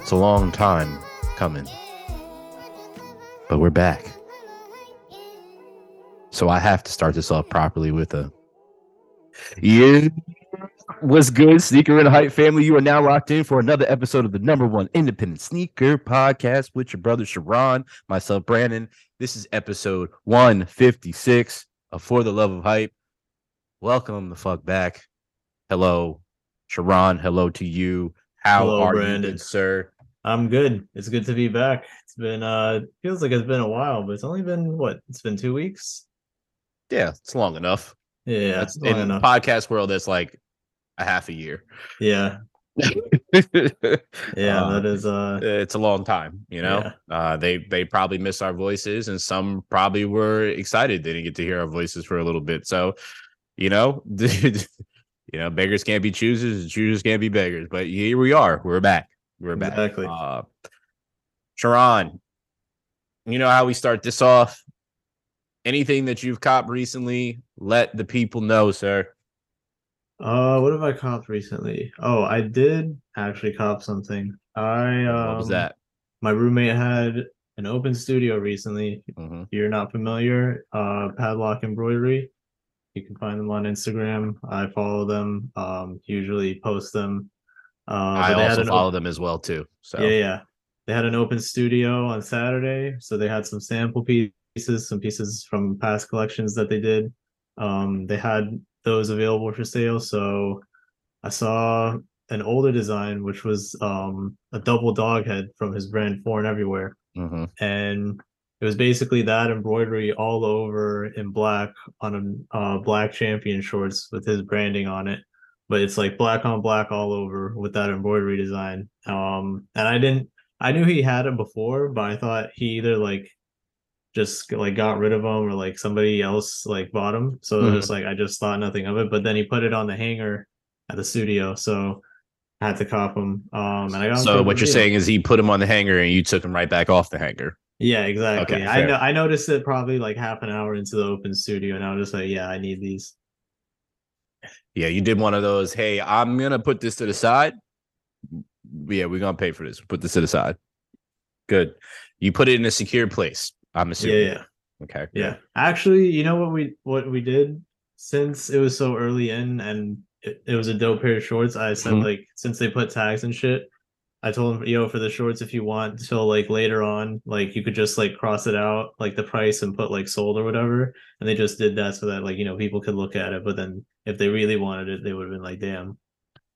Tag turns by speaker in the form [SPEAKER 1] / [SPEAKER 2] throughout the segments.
[SPEAKER 1] It's a long time coming, but we're back. So I have to start this off properly with a yeah. What's good, sneaker and hype family? You are now locked in for another episode of the number one independent sneaker podcast with your brother Sharon, myself, Brandon. This is episode 156 of For the Love of Hype. Welcome the fuck back. Hello, Sharon. Hello to you. How
[SPEAKER 2] Hello,
[SPEAKER 1] are
[SPEAKER 2] Brandon.
[SPEAKER 1] you, sir?
[SPEAKER 2] I'm good. It's good to be back. It's been uh feels like it's been a while, but it's only been what? It's been two weeks.
[SPEAKER 1] Yeah, it's long enough.
[SPEAKER 2] Yeah,
[SPEAKER 1] That's
[SPEAKER 2] it's
[SPEAKER 1] in
[SPEAKER 2] enough.
[SPEAKER 1] podcast world. That's like a half a year.
[SPEAKER 2] Yeah, yeah,
[SPEAKER 1] Uh,
[SPEAKER 2] that is uh
[SPEAKER 1] it's a long time you know? Uh they they probably miss our voices and some probably were excited they didn't get to hear our voices for a little bit. So you know you know beggars can't be choosers choosers can't be beggars but here we are. We're back. We're back.
[SPEAKER 2] Exactly.
[SPEAKER 1] uh sharon you know how we start this off? Anything that you've copped recently let the people know sir
[SPEAKER 2] uh what have I copped recently? Oh, I did actually cop something. I um
[SPEAKER 1] what was that
[SPEAKER 2] my roommate had an open studio recently.
[SPEAKER 1] Mhm.
[SPEAKER 2] If you're not familiar, uh padlock embroidery. You can find them on Instagram. I follow them, um, usually post them. Uh,
[SPEAKER 1] i
[SPEAKER 2] but they had
[SPEAKER 1] also follow them as well too so
[SPEAKER 2] Yeah, yeah. They had an open studio on Saturday, so they had some sample pieces, some pieces from past collections that they did. Um, they had those available for sale. So I saw an older design, which was um a double dog head from his brand Foreign Everywhere,
[SPEAKER 1] Mhm.
[SPEAKER 2] and it was basically that embroidery all over in black on a uh, black champion shorts with his branding on it but it's like black on black all over with that embroidery design. Um, and I didn't, I knew he had it before, but I thought he either like just like got rid of them or like somebody else like bought them. So it was just like I just thought nothing of it. But then he put it on the hanger at the studio, so I had to cop them. Um, and I got
[SPEAKER 1] So what you're
[SPEAKER 2] deal.
[SPEAKER 1] saying is he put him on the hanger and you took him right back off the hanger.
[SPEAKER 2] Yeah, exactly.
[SPEAKER 1] Okay,
[SPEAKER 2] I know. I noticed it probably like half an hour into the open studio, and I was just like, yeah, I need these.
[SPEAKER 1] Yeah, you did one of those. Hey, I'm gonna put this to the side. Yeah, we're gonna pay for this. Put this to the side. Good. You put it in a secure place. I'm assuming.
[SPEAKER 2] yeah. yeah.
[SPEAKER 1] Okay.
[SPEAKER 2] Yeah. Actually, you know what we what we did since it was so early in and it, it was a dope pair of shorts. I said
[SPEAKER 1] Mhm.
[SPEAKER 2] like since they put tags and shit, I told him, yo, for the shorts, if you want till like later on, like you could just like cross it out like the price and put like sold or whatever. And they just did that so that like you know people could look at it. But then if they really wanted it, they would have been like, damn.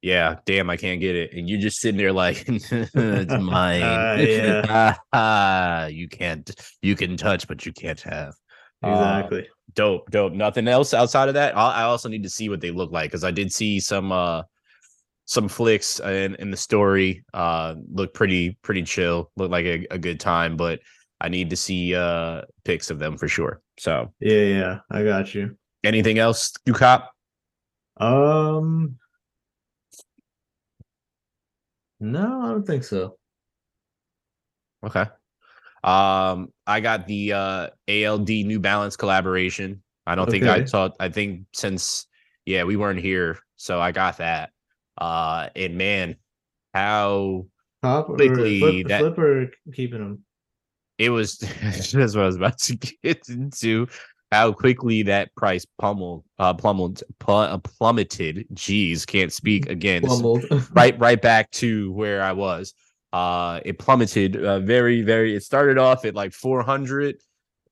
[SPEAKER 1] Yeah. Damn, I can't get it. And you're just sitting there like it's mine.
[SPEAKER 2] Uh, yeah.
[SPEAKER 1] Ah, you can't you can touch, but you can't have. Uh,
[SPEAKER 2] Exactly.
[SPEAKER 1] dope, dope. Nothing else outside of that. I I also need to see what they look like because I did see some uh some flicks in, in the story. Uh, look pretty pretty chill. Look like a, a good time, but I need to see uh pics of them for sure. So
[SPEAKER 2] yeah, yeah. I got you.
[SPEAKER 1] anything else you cop?
[SPEAKER 2] Um no, I don't think so.
[SPEAKER 1] Okay. Um, I got the uh ALD New Balance collaboration. I don't think I
[SPEAKER 2] Okay.
[SPEAKER 1] saw. I think since yeah we weren't here, so I got that. Uh, and man, how
[SPEAKER 2] Top
[SPEAKER 1] Quickly,
[SPEAKER 2] flip,
[SPEAKER 1] that-
[SPEAKER 2] flip or keeping them.
[SPEAKER 1] it was that's what I was about to get into. How quickly that price pummeled, uh, plummeled, pl- uh, plummeted. Jeez, can't speak again. This is
[SPEAKER 2] Plumbled.
[SPEAKER 1] right, right back to where I was. Uh, it plummeted uh, very, very. It started off at like 400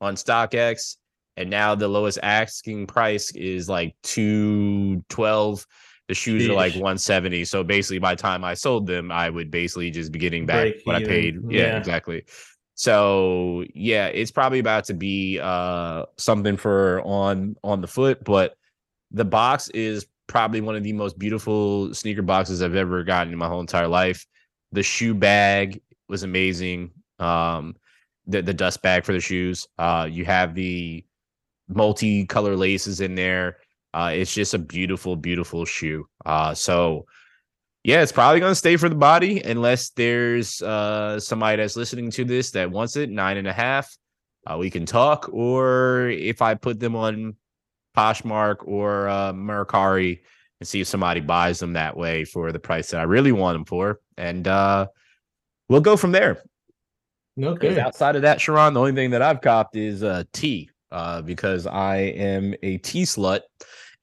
[SPEAKER 1] on StockX, and now the lowest asking price is like 212. The shoes are like 170. So basically, by the time I sold them, I would basically just be getting back
[SPEAKER 2] Break
[SPEAKER 1] what I paid. Yeah,
[SPEAKER 2] Yeah.
[SPEAKER 1] exactly. So yeah, it's probably about to be uh something for on on the foot, but the box is probably one of the most beautiful sneaker boxes I've ever gotten in my whole entire life. The shoe bag was amazing. Um, the the dust bag for the shoes. Uh, you have the multicolor laces in there. Uh, it's just a beautiful, beautiful shoe. Uh, so yeah, it's probably gonna stay for the body unless there's uh somebody that's listening to this that wants it nine and a half. uh, we can talk. Or if I put them on Poshmark or uh, Mercari and see if somebody buys them that way for the price that I really want them for, and uh, we'll go from there.
[SPEAKER 2] Okay.
[SPEAKER 1] Outside of that, Sharon, the only thing that I've copped is uh, tea uh, because I am a tea slut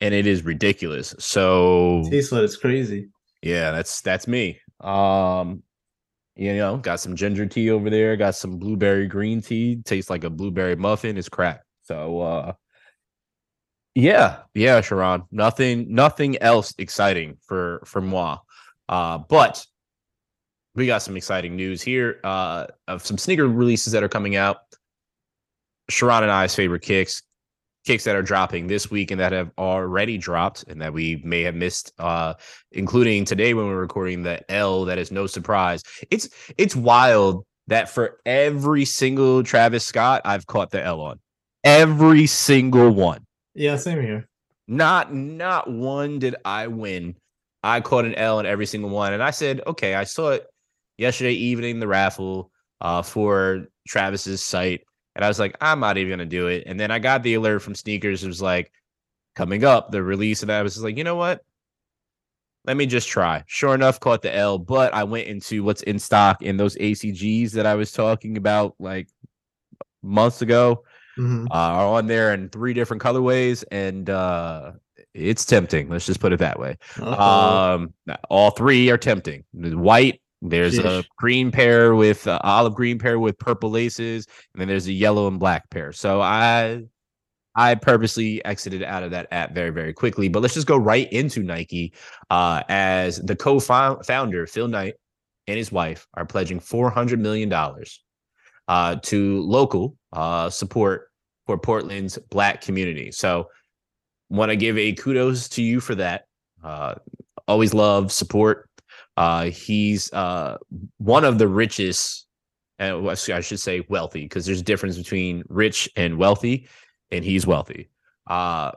[SPEAKER 1] and it is ridiculous. So
[SPEAKER 2] tea slut is crazy.
[SPEAKER 1] Yeah, that's that's me. Um, you know, got some ginger tea over there, got some blueberry green tea, tastes like a blueberry muffin, it's crap. So uh yeah, yeah, Sharon. Nothing, nothing else exciting for for moi. Uh, but we got some exciting news here uh, of some sneaker releases that are coming out. Sharon and I's favorite kicks, kicks that are dropping this week and that have already dropped and that we may have missed, uh, including today when we're recording the L. That is no surprise. It's it's wild that for every single Travis Scott, I've caught the L on every single one.
[SPEAKER 2] Yeah, same here.
[SPEAKER 1] Not not one did I win. I caught an L in every single one, and I said, okay, I saw it yesterday evening the raffle uh, for Travis's site. And I was like, I'm not even gonna do it. And then I got the alert from sneakers. It was like coming up, the release, and I was just like, you know what? Let me just try. Sure enough, caught the L, but I went into what's in stock in those ACGs that I was talking about like months ago. Mm-hmm. Uh, are on there in three different colorways, and uh, it's tempting. Let's just put it that way. Uh-oh. Um, all three are tempting. White, there's a green pair with uh, olive green pair with purple laces, and then there's a yellow and black pair. So I I purposely exited out of that app very, very quickly. But let's just go right into Nike. Uh, as the co-founder Phil Knight and his wife are pledging four hundred million dollars uh, to local uh, support for Portland's Black community. So, want to give a kudos to you for that. Uh, always love support uh, he's uh, one of the richest, and uh, I should say wealthy, because there's a difference between rich and wealthy, and he's wealthy. Uh,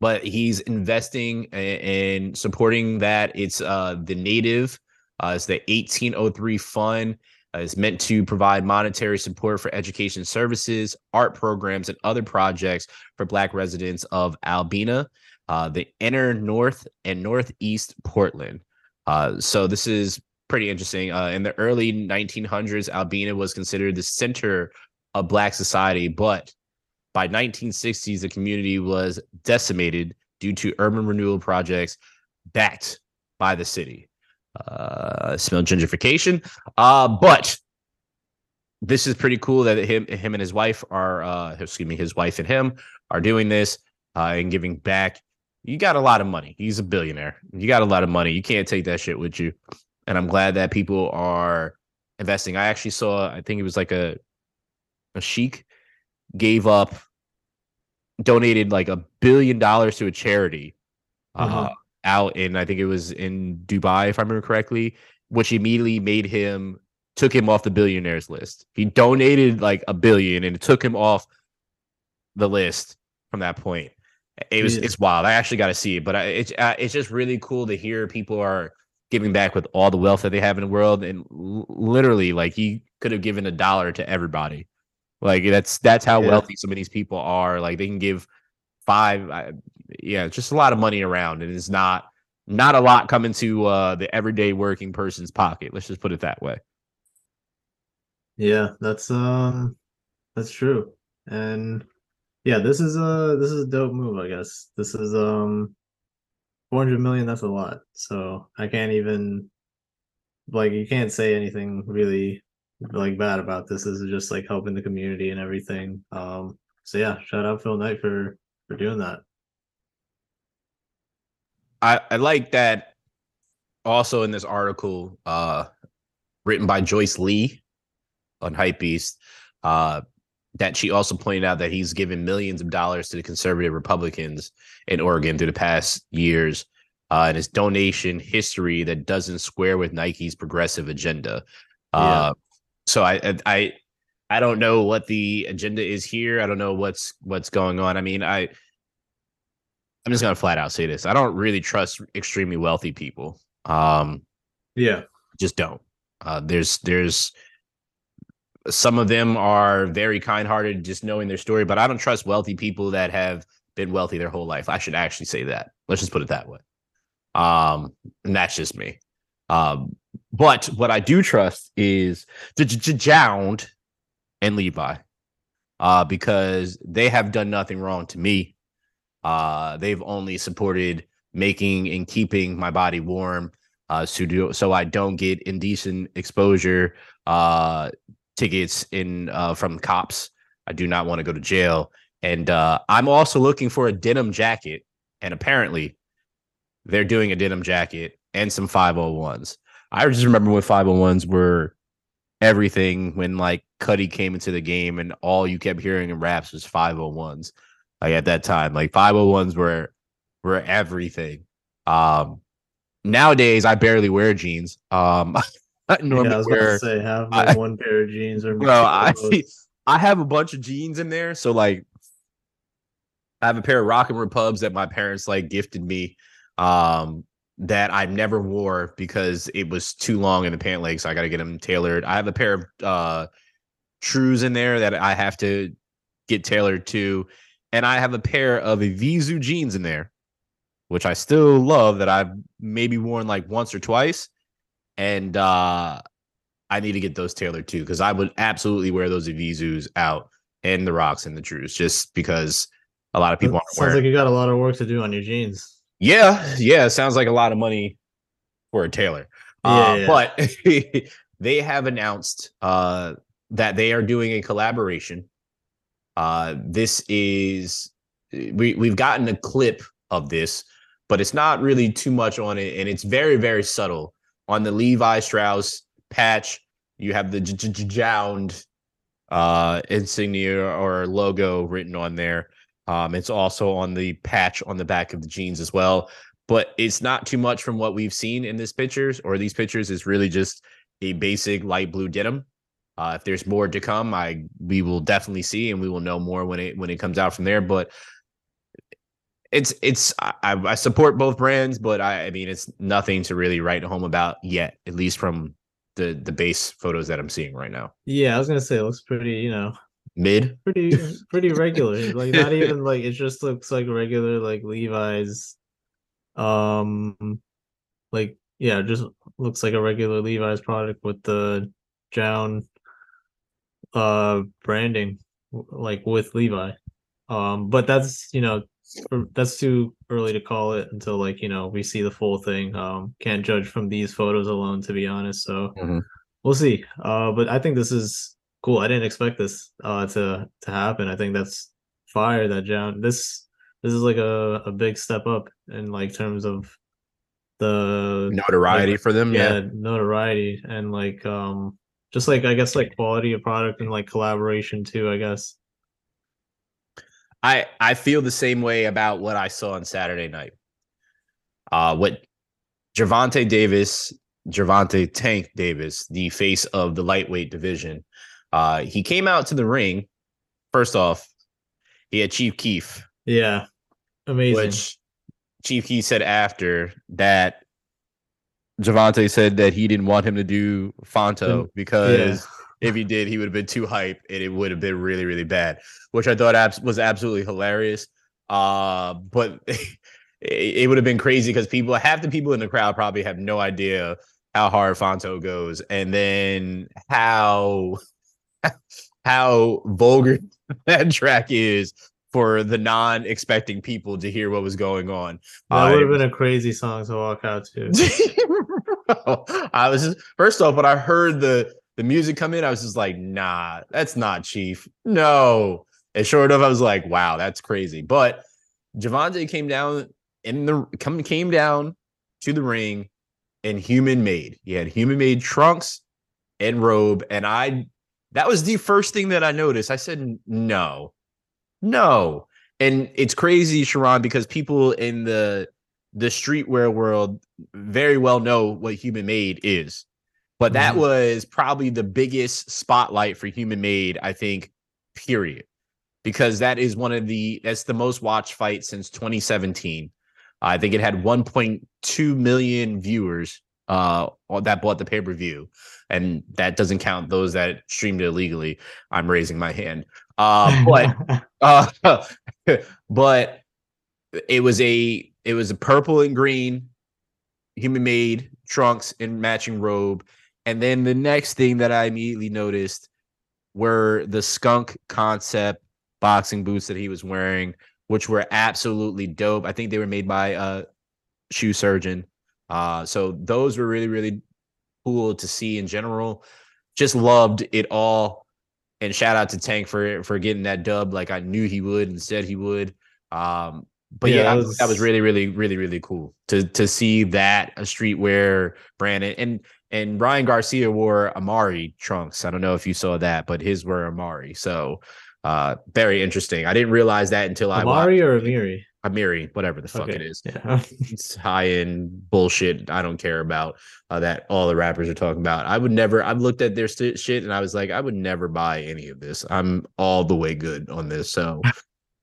[SPEAKER 1] but he's investing and supporting that. It's uh, the native. Uh, it's the 1803 fund. Uh, is meant to provide monetary support for education services, art programs, and other projects for Black residents of Albina, uh, the inner north and northeast Portland. Uh, so this is pretty interesting. Uh, in the early 1900s, Albina was considered the center of Black society, but by 1960s, the community was decimated due to urban renewal projects backed by the city. Uh, smell gentrification. Uh, but this is pretty cool that him, him and his wife are, uh, excuse me, his wife and him are doing this uh, and giving back you got a lot of money. He's a billionaire. You got a lot of money. You can't take that shit with you. And I'm glad that people are investing. I actually saw, I think it was like a a sheik gave up, donated like a billion dollars to a charity uh-huh. uh, out in, I think it was in Dubai, if I remember correctly, which immediately made him took him off the billionaires list. He donated like a billion and it took him off the list from that point. It was yeah. it's wild. I actually got to see it, but I, it's uh, it's just really cool to hear people are giving back with all the wealth that they have in the world, and l- literally, like he could have given a dollar to everybody. Like that's that's how yeah. wealthy some of these people are. Like they can give five, uh, yeah, just a lot of money around, and it's not not a lot coming to uh, the everyday working person's pocket. Let's just put it that way.
[SPEAKER 2] Yeah, that's um, that's true, and yeah, this is a this is a dope move, I guess. This is um 400 million, that's a lot. So I can't even like you can't say anything really like bad about this. This is just like helping the community and everything. Um so yeah, shout out Phil Knight for for doing that.
[SPEAKER 1] I, I like that also in this article uh written by Joyce Lee on Hypebeast. Uh that she also pointed out that he's given millions of dollars to the conservative Republicans in Oregon through the past years, uh, and his donation history that doesn't square with Nike's progressive agenda. Yeah. Uh, so I, I, I don't know what the agenda is here. I don't know what's what's going on. I mean, I, I'm just gonna flat out say this. I don't really trust extremely wealthy people. Um,
[SPEAKER 2] yeah,
[SPEAKER 1] just don't. Uh, there's there's some of them are very kind-hearted just knowing their story but i don't trust wealthy people that have been wealthy their whole life. I should actually say that. Let's just put it that way. Um and that's just me. Um but what i do trust is JJJJound and levi uh because they have done nothing wrong to me. Uh they've only supported making and keeping my body warm uh so do, so i don't get indecent exposure uh tickets in uh, from cops. I do not want to go to jail. And uh, I'm also looking for a denim jacket. And apparently, they're doing a denim jacket and some 501s. I just remember when 501s were everything when like Cudi came into the game and all you kept hearing in raps was 501s. Like at that time, like 501s were were everything. Um nowadays I barely wear jeans. Um
[SPEAKER 2] normally yeah, I was wear. say have I, one pair of jeans or
[SPEAKER 1] bro. I I have a bunch of jeans in there, so like I have a pair of Rockin' Repubs that my parents like gifted me. Um, that I never wore because it was too long in the pant leg, so I got to get them tailored. I have a pair of uh Trues in there that I have to get tailored to, and I have a pair of Evisu jeans in there, which I still love that I've maybe worn like once or twice and uh I need to get those tailored too because I would absolutely wear those Evisus out and the rocks and the Trues just because a lot of people
[SPEAKER 2] aren't wearing sounds wearing. like you got a lot of work to do on your jeans.
[SPEAKER 1] Yeah, yeah, sounds like a lot of money for a tailor. Yeah, uh, yeah. but they have announced uh that they are doing a collaboration. Uh this is we we've gotten a clip of this, but it's not really too much on it and it's very very subtle on the Levi Strauss patch, you have the JJJJound uh, insignia or logo written on there. Um, it's also on the patch on the back of the jeans as well. But it's not too much from what we've seen in this pictures or these pictures. It's really just a basic light blue denim. Uh, if there's more to come, I we will definitely see and we will know more when it when it comes out from there. But it's it's I, I support both brands, but I, I mean it's nothing to really write home about yet, at least from the the base photos that I'm seeing right now.
[SPEAKER 2] Yeah, I was gonna say it looks pretty, you know,
[SPEAKER 1] mid,
[SPEAKER 2] pretty pretty regular. like not even like it just looks like regular like Levi's, um, like yeah, just looks like a regular Levi's product with the JJJJound uh branding like with Levi. Um, but that's you know that's too early to call it until like you know we see the full thing. Um, can't judge from these photos alone, to be honest. So mm-hmm. we'll see. Uh, but I think this is cool. I didn't expect this uh to to happen. I think that's fire. That John this this is like a a big step up in like terms of the
[SPEAKER 1] notoriety
[SPEAKER 2] like,
[SPEAKER 1] for them. Yeah, yeah,
[SPEAKER 2] notoriety and like um just like I guess like quality of product and like collaboration too. I guess.
[SPEAKER 1] I I feel the same way about what I saw on Saturday night. Uh, what Gervonta Davis, Gervonta Tank Davis, the face of the lightweight division, uh, he came out to the ring. First off, he had Chief Keef.
[SPEAKER 2] Yeah, amazing. Which
[SPEAKER 1] Chief Keef said after that, Gervonta said that he didn't want him to do Faneto because. Yeah if he did, he would have been too hype and it would have been really, really bad, which I thought abs- was absolutely hilarious. Uh, but it, it would have been crazy because people, half the people in the crowd probably have no idea how hard Faneto goes and then how how vulgar that track is for the non-expecting people to hear what was going on.
[SPEAKER 2] That uh, would have been a crazy song to walk out to.
[SPEAKER 1] I was just first off when I heard the the music come in, I was just like, nah, that's not Chief. No. And short of, I was like, wow, that's crazy. But Gervonta came down in the come came down to the ring in human made. He had human made trunks and robe. And I that was the first thing that I noticed. I said, no, no. And it's crazy, Sharon, because people in the the streetwear world very well know what human made is. But that mm-hmm. was probably the biggest spotlight for human made, I think, period. Because that is one of the that's the most watched fight since 2017. I think it had 1.2 million viewers uh that bought the pay-per-view and that doesn't count those that streamed it illegally i'm raising my hand uh but uh but it was a it was a purple and green human made trunks and matching robe and then the next thing that i immediately noticed were the skunk concept boxing boots that he was wearing which were absolutely dope i think they were made by a shoe surgeon uh, so those were really, really cool to see in general. Just loved it all. And shout out to Tank for for getting that dub like I knew he would and said he would. Um, but yeah, yeah that, was, that was really, really, really, really cool to to see that a streetwear brand and and Ryan Garcia wore Amari trunks. I don't know if you saw that, but his were Amari. So uh very interesting. I didn't realize that until
[SPEAKER 2] Amari
[SPEAKER 1] I
[SPEAKER 2] Amari or Amiri.
[SPEAKER 1] Amiri, whatever the fuck okay. it is.
[SPEAKER 2] Yeah.
[SPEAKER 1] it's high end bullshit. I don't care about uh, that all the rappers are talking about. I would never, I've looked at their st- shit and I was like, I would never buy any of this. I'm all the way good on this. So,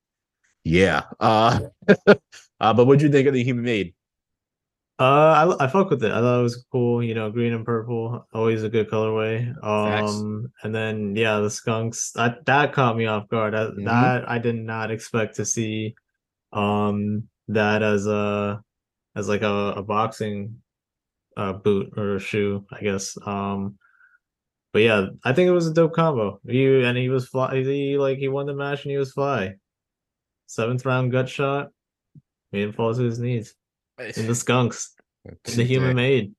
[SPEAKER 1] yeah. Uh, uh, but what'd you think of the human made?
[SPEAKER 2] Uh, I I fuck with it. I thought it was cool. You know, green and purple, always a good colorway. Um, Facts. and then yeah, the skunks that that caught me off guard. That, mm-hmm. that I did not expect to see um that as a as like a, a boxing uh boot or a shoe, I guess. Um but yeah, I think it was a dope combo. He and he was fly he like he won the match and he was fly. Seventh round gut shot, made him fall to his knees. In the skunks. In the human made.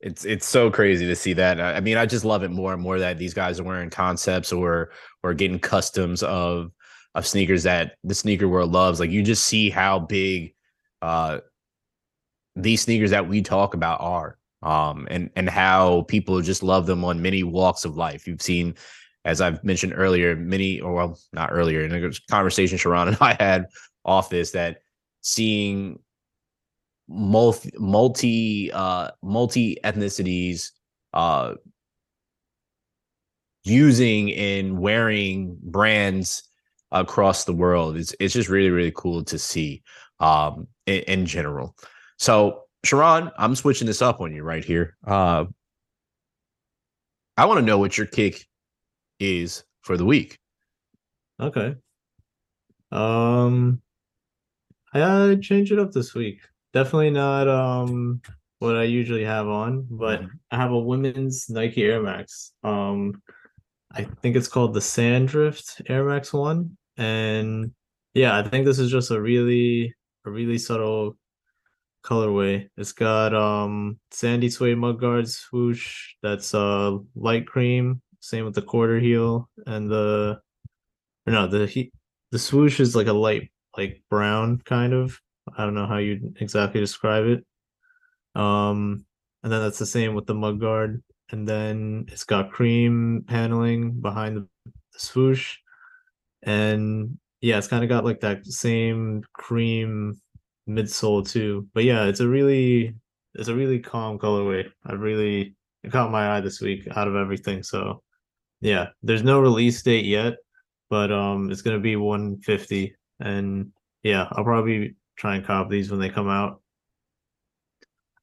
[SPEAKER 1] It's it's so crazy to see that. I mean, I just love it more and more that these guys are wearing concepts or or getting customs of of sneakers that the sneaker world loves. Like you just see how big uh these sneakers that we talk about are. Um and and how people just love them on many walks of life. You've seen as I've mentioned earlier, many or well, not earlier in a conversation Sharon and I had off this that seeing multi multi uh multi ethnicities uh using and wearing brands across the world. It's it's just really really cool to see um in, in general. So Sharon, I'm switching this up on you right here. Uh I want to know what your kick is for the week.
[SPEAKER 2] Okay. Um I change it up this week. Definitely not um what I usually have on, but mm-hmm. I have a women's Nike Air Max. Um I think it's called the Sandrift Air Max One, and yeah, I think this is just a really a really subtle colorway. It's got um sandy suede mudguard swoosh that's uh light cream. Same with the quarter heel and the or no the he, the swoosh is like a light like brown kind of. I don't know how you exactly describe it. Um, and then that's the same with the mud guard. and then it's got cream paneling behind the, swoosh. And yeah it's kind of got like that same cream midsole too. But yeah it's a really it's a really calm colorway. I really it caught my eye this week out of everything. So yeah there's no release date yet but um it's gonna be 150 and yeah i'll probably try and cop these when they come out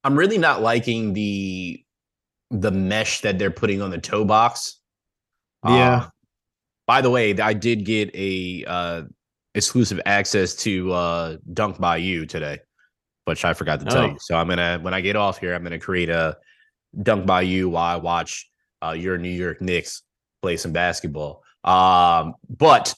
[SPEAKER 1] i'm really not liking the the mesh that they're putting on the toe box.
[SPEAKER 2] Yeah. Uh,
[SPEAKER 1] by the way, I did get a uh, exclusive access to uh, Dunk by You today, which I forgot to tell oh. you. So I'm gonna when I get off here, I'm gonna create a Dunk by You while I watch uh, your New York Knicks play some basketball. Um, but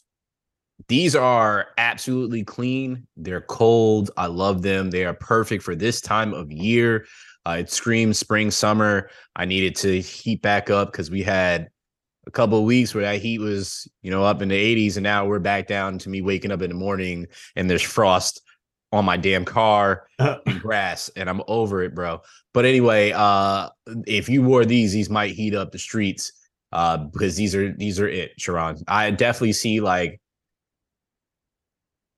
[SPEAKER 1] these are absolutely clean. They're cold. I love them. They are perfect for this time of year. Uh, it screams spring, summer. I needed to heat back up because we had a couple of weeks where that heat was, you know, up in the 80s, and now we're back down to me waking up in the morning and there's frost on my damn car and grass, and I'm over it, bro. But anyway, uh, if you wore these, these might heat up the streets uh, because these are these are it, Sharon. I definitely see like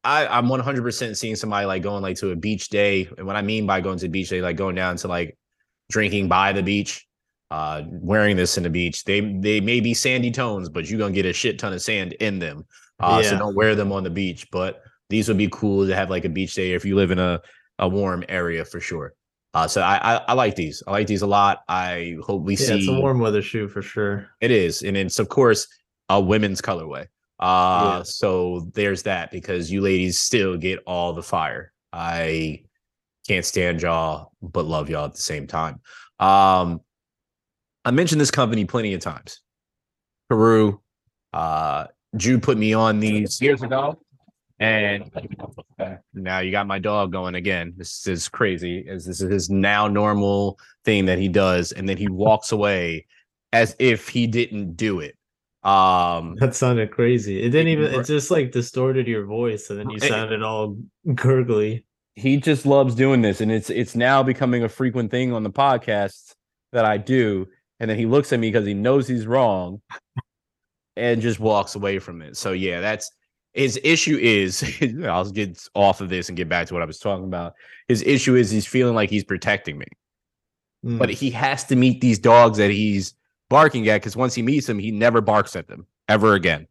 [SPEAKER 1] I, I'm 100% seeing somebody like going like to a beach day. And what I mean by going to the beach day, like going down to like drinking by the beach, uh, wearing this in the beach. They they may be sandy tones, but you're gonna get a shit ton of sand in them. Uh, yeah. So don't wear them on the beach. But these would be cool to have like a beach day if you live in a a warm area for sure. Uh, so I, I, I like these. I like these a lot. I hope we
[SPEAKER 2] yeah,
[SPEAKER 1] see.
[SPEAKER 2] It's a warm weather shoe for sure.
[SPEAKER 1] It is, and it's of course a women's colorway. Uh, yeah. so there's that because you ladies still get all the fire. I can't stand y'all, but love y'all at the same time. Um, I mentioned this company plenty of times. Peru, uh, Jude put me on these years ago. And now you got my dog going again. This is crazy. As this is his now normal thing that he does, and then he walks away as if he didn't do it. Um
[SPEAKER 2] that sounded crazy. It didn't even it just like distorted your voice, and then you sounded all gurgly.
[SPEAKER 1] He just loves doing this, and it's it's now becoming a frequent thing on the podcast that I do. And then he looks at me because he knows he's wrong and just walks away from it. So yeah, that's his issue is I'll get off of this and get back to what I was talking about. His issue is he's feeling like he's protecting me. Mm. But he has to meet these dogs that he's barking at because once he meets them, he never barks at them ever again.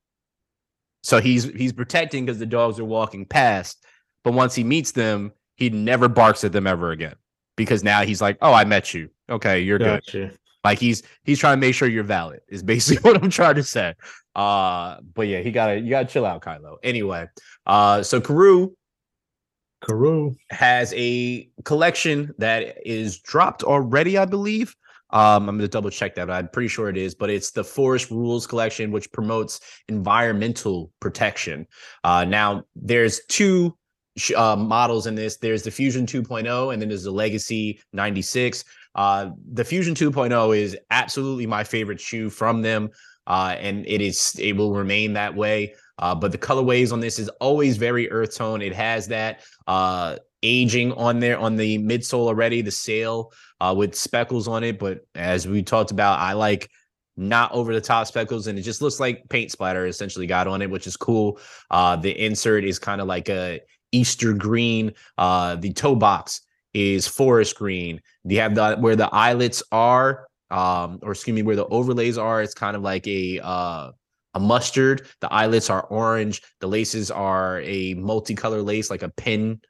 [SPEAKER 1] So he's he's protecting because the dogs are walking past, but once he meets them, he never barks at them ever again. Because now he's like, Oh, I met you. Okay, you're gotcha. good. Like he's he's trying to make sure you're valid, is basically what I'm trying to say. Uh, but yeah, he gotta you gotta chill out, Kylo. Anyway, uh, so Karhu
[SPEAKER 2] Karhu
[SPEAKER 1] has a collection that is dropped already, I believe. Um, I'm gonna double check that, but I'm pretty sure it is. But it's the Forest Rules collection, which promotes environmental protection. Uh, now there's two uh, models in this. There's the Fusion 2.0, and then there's the Legacy 96. Uh, the Fusion 2.0 is absolutely my favorite shoe from them uh, and it is it will remain that way. Uh, but the colorways on this is always very earth tone. It has that uh, aging on there on the midsole already, the sail uh, with speckles on it. But as we talked about, I like not over the top speckles, and it just looks like paint splatter essentially got on it, which is cool. Uh, the insert is kind of like a Easter green. Uh, the toe box is forest green. You have the where the eyelets are um, or excuse me, where the overlays are, it's kind of like a uh, a mustard. The eyelets are orange. The laces are a multicolor lace, like a pin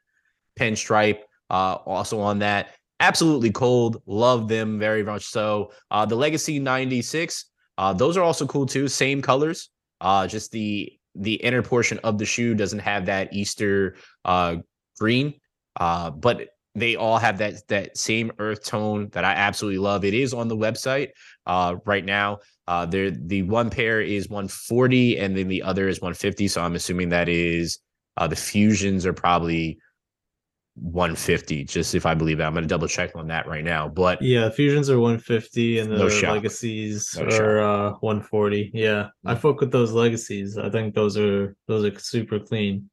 [SPEAKER 1] pin stripe. Uh, also on that, absolutely cold. Love them very much so. Uh, the Legacy 96, uh, those are also cool too. Same colors. Uh, just the the inner portion of the shoe doesn't have that Easter uh green. Uh, but they all have that that same earth tone that I absolutely love. It is on the website uh, right now. Uh, there, the one pair is 140, and then the other is 150. So I'm assuming that is uh, the fusions are probably 150. Just if I believe that, I'm going to double check on that right now. But
[SPEAKER 2] yeah, fusions are 150, and the no legacies no are uh, 140. Yeah, I mm. fuck with those legacies. I think those are those are super clean.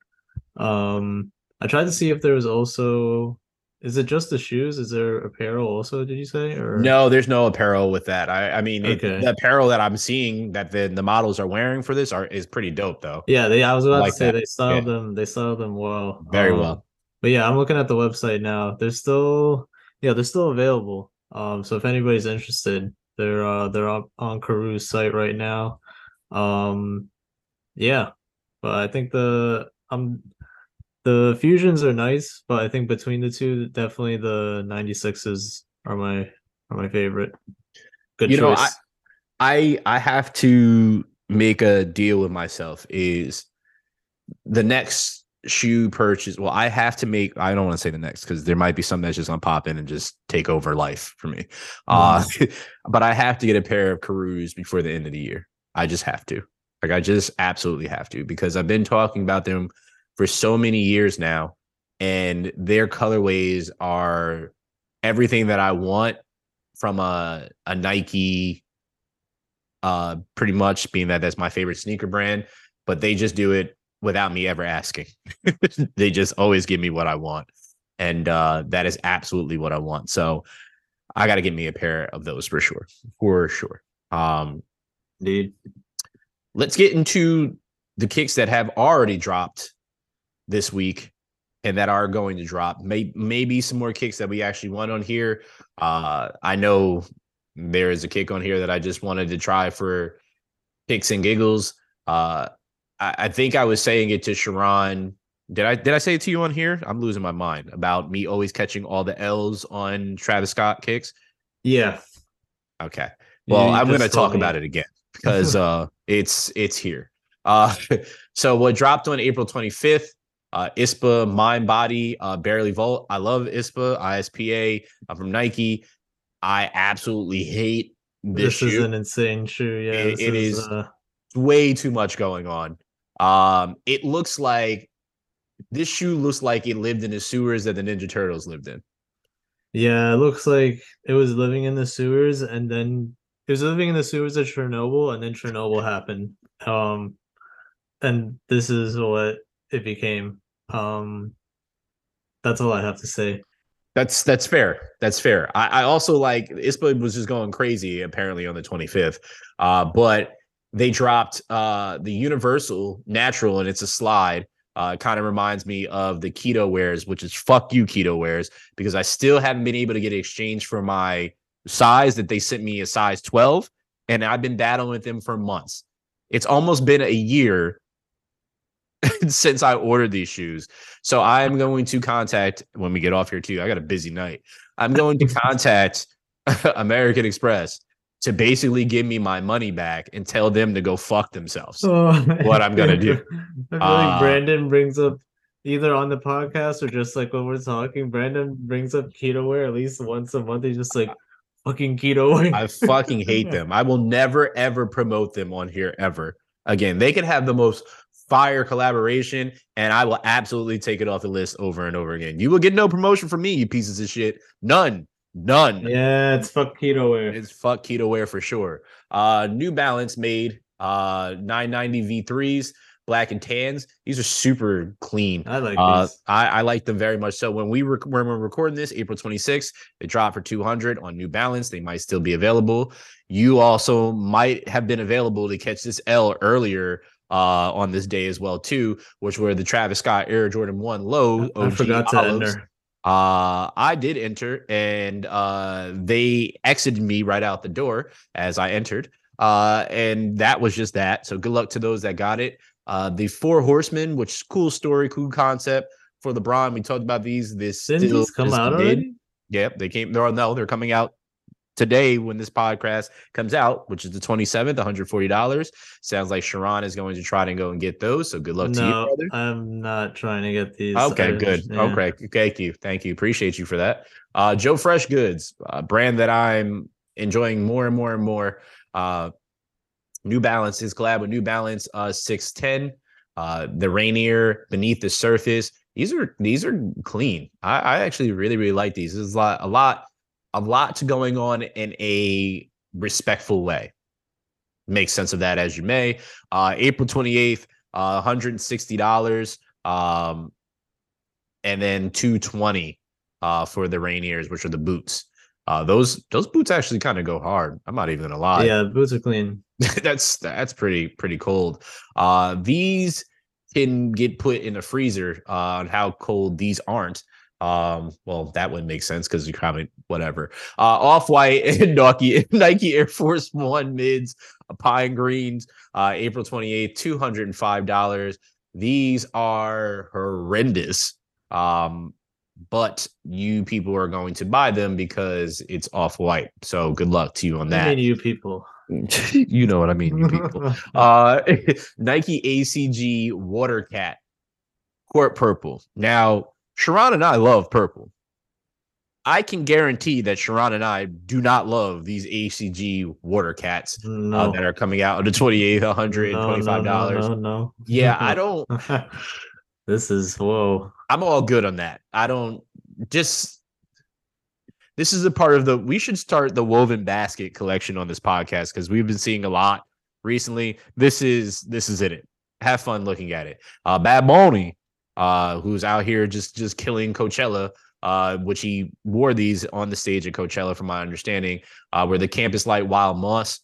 [SPEAKER 2] Um, I tried to see if there was also is it just the shoes? Is there apparel also? Did you say? Or
[SPEAKER 1] no? There's no apparel with that. I, I mean, okay. it, the apparel that I'm seeing that the, the models are wearing for this are is pretty dope, though.
[SPEAKER 2] Yeah, they. I was about like to say that. they style yeah. them. They style them well.
[SPEAKER 1] Very um, well.
[SPEAKER 2] But yeah, I'm looking at the website now. They're still, yeah, they're still available. Um, so if anybody's interested, they're uh they're up on Karhu's site right now. Um, yeah, but I think the I'm the fusions are nice, but I think between the two, definitely the 96s are my are my favorite.
[SPEAKER 1] Good you choice. Know, I, I I have to make a deal with myself is the next shoe purchase. Well, I have to make. I don't want to say the next because there might be something that's just gonna pop in and just take over life for me. Uh, but I have to get a pair of Karhus before the end of the year. I just have to. Like I just absolutely have to because I've been talking about them for so many years now, and their colorways are everything that I want from a a Nike. Uh, pretty much being that that's my favorite sneaker brand, but they just do it without me ever asking. they just always give me what I want, and uh, that is absolutely what I want. So I got to get me a pair of those for sure, for sure. Um,
[SPEAKER 2] Dude,
[SPEAKER 1] let's get into the kicks that have already dropped this week and that are going to drop. May, maybe some more kicks that we actually want on here. Uh, I know there is a kick on here that I just wanted to try for kicks and giggles. Uh, I, I think I was saying it to Sharon Did I did I say it to you on here? I'm losing my mind about me always catching all the L's on Travis Scott kicks.
[SPEAKER 2] Yeah.
[SPEAKER 1] Okay. Well, I'm going to talk
[SPEAKER 2] me.
[SPEAKER 1] about it again because uh it's it's here. Uh so what dropped on April 25th, uh ISPA Mind Body uh Barely Volt. I love ISPA, ISPA. I'm from Nike. I absolutely hate this,
[SPEAKER 2] This, is an insane shoe. Yeah.
[SPEAKER 1] It- it is-
[SPEAKER 2] uh,
[SPEAKER 1] way too much going on. Um, it looks like this shoe looks like it lived in the sewers that the Ninja Turtles lived in.
[SPEAKER 2] Yeah, it looks like it was living in the sewers and then it was living in the sewers of Chernobyl and then Chernobyl happened. Um and this is what it became. Um that's all I have to say.
[SPEAKER 1] That's that's fair. That's fair. I, I also like ISPA was just going crazy apparently on the 25th. Uh, but they dropped uh the universal natural and it's a slide. Uh kind of reminds me of the keto wears, which is fuck you keto wears, because I still haven't been able to get an exchange for my size that they sent me a size 12, and I've been battling with them for months. It's almost been a year since I ordered these shoes. So I'm going to contact when we get off here too. I got a busy night. I'm going to contact American Express to basically give me my money back and tell them to go fuck themselves. What I'm gonna do.
[SPEAKER 2] I feel
[SPEAKER 1] Uh,
[SPEAKER 2] like Brandon brings up either on the podcast or just like when we're talking, Brandon brings up keto wear at least once a month. He's just like fucking keto wear.
[SPEAKER 1] I fucking hate them. I will never ever promote them on here ever again. They could have the most fire collaboration, and I will absolutely take it off the list over and over again. You will get no promotion from me, you pieces of shit. None. None.
[SPEAKER 2] Yeah, it's fuck keto wear.
[SPEAKER 1] It's fuck keto wear for sure. Uh New Balance made uh 990 V3s, black and tans. These are super clean.
[SPEAKER 2] I like
[SPEAKER 1] Uh,
[SPEAKER 2] these.
[SPEAKER 1] I, I like them very much. So when we rec- when we're recording this, April 26th, they dropped for 200 on New Balance. They might still be available. You also might have been available to catch this L earlier uh on this day as well too, which were the Travis Scott Air Jordan 1 low. OG I
[SPEAKER 2] forgot to
[SPEAKER 1] olives.
[SPEAKER 2] enter.
[SPEAKER 1] Uh, I did enter, and uh, they exited me right out the door as I entered. Uh, and that was just that. So good luck to those that got it. Uh, the Four Horsemen, which is cool story, cool concept for LeBron. We talked about these. This
[SPEAKER 2] Didn't
[SPEAKER 1] still
[SPEAKER 2] come out already?
[SPEAKER 1] Yep, they came. No, they're coming out today when this podcast comes out, which is the 27th, $140. Sounds like Sharon is going to try to go and get those. So good luck to you,
[SPEAKER 2] No,
[SPEAKER 1] brother.
[SPEAKER 2] I'm not trying to get these.
[SPEAKER 1] Okay,
[SPEAKER 2] I-
[SPEAKER 1] good.
[SPEAKER 2] yeah.
[SPEAKER 1] Okay, thank you, thank you. Appreciate you for that. Uh, Joe Fresh Goods, a brand that I'm enjoying more and more and more. Uh, New Balance is collab with New Balance uh 610. Uh, the Rainier beneath the surface. These are these are clean. I, I actually really really like these. There's a lot a lot a lot to going on in a respectful way. Make sense of that as you may. Uh, April 28th, uh, $160. Um, and then 220 uh for the Rainiers, which are the boots. Uh those those boots actually kind of go hard. I'm not even gonna lie.
[SPEAKER 2] Yeah, boots are clean.
[SPEAKER 1] that's that's pretty pretty cold. Uh these can get put in a freezer uh, on how cold these aren't. Um, well, that would make sense because you probably whatever. Uh, off white and Nike Nike Air Force One mids, uh, pine greens, uh, April 28th, $205. These are horrendous. Um, but you people are going to buy them because it's off white. So good luck to you on that.
[SPEAKER 2] I mean, you people.
[SPEAKER 1] you know what I mean, you people. Uh Nike ACG Water Cat Court Purple. Now, Sharon and I love purple. I can guarantee that Sharon and I do not love these ACG Water Cats uh, that are coming out at the 28th,
[SPEAKER 2] No,
[SPEAKER 1] $125.
[SPEAKER 2] No, no, no, no.
[SPEAKER 1] Yeah, I don't
[SPEAKER 2] this is whoa.
[SPEAKER 1] I'm all good on that. I don't just this is a part of the we should start the woven basket collection on this podcast because we've been seeing a lot recently. This is this is in it. Have fun looking at it. Uh Bad Bunny, uh, who's out here just just killing Coachella, uh, which he wore these on the stage at Coachella, from my understanding, uh, where the campus light wild moss,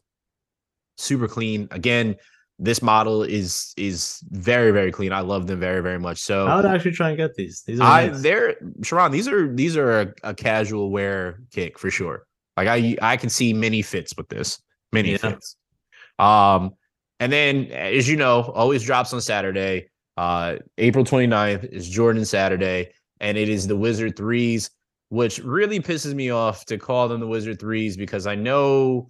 [SPEAKER 1] super clean. Again, this model is is very very clean. I love them very very much. So
[SPEAKER 2] I would actually try and get these. These are
[SPEAKER 1] I
[SPEAKER 2] nice.
[SPEAKER 1] they're Sharon, these are these are a, a casual wear kick for sure. Like I I can see many fits with this. Many
[SPEAKER 2] Yeah.
[SPEAKER 1] fits. Um and then as you know, always drops on Saturday. Uh, April 29th is Jordan Saturday, and it is the Wizard threes, which really pisses me off to call them the Wizard threes because I know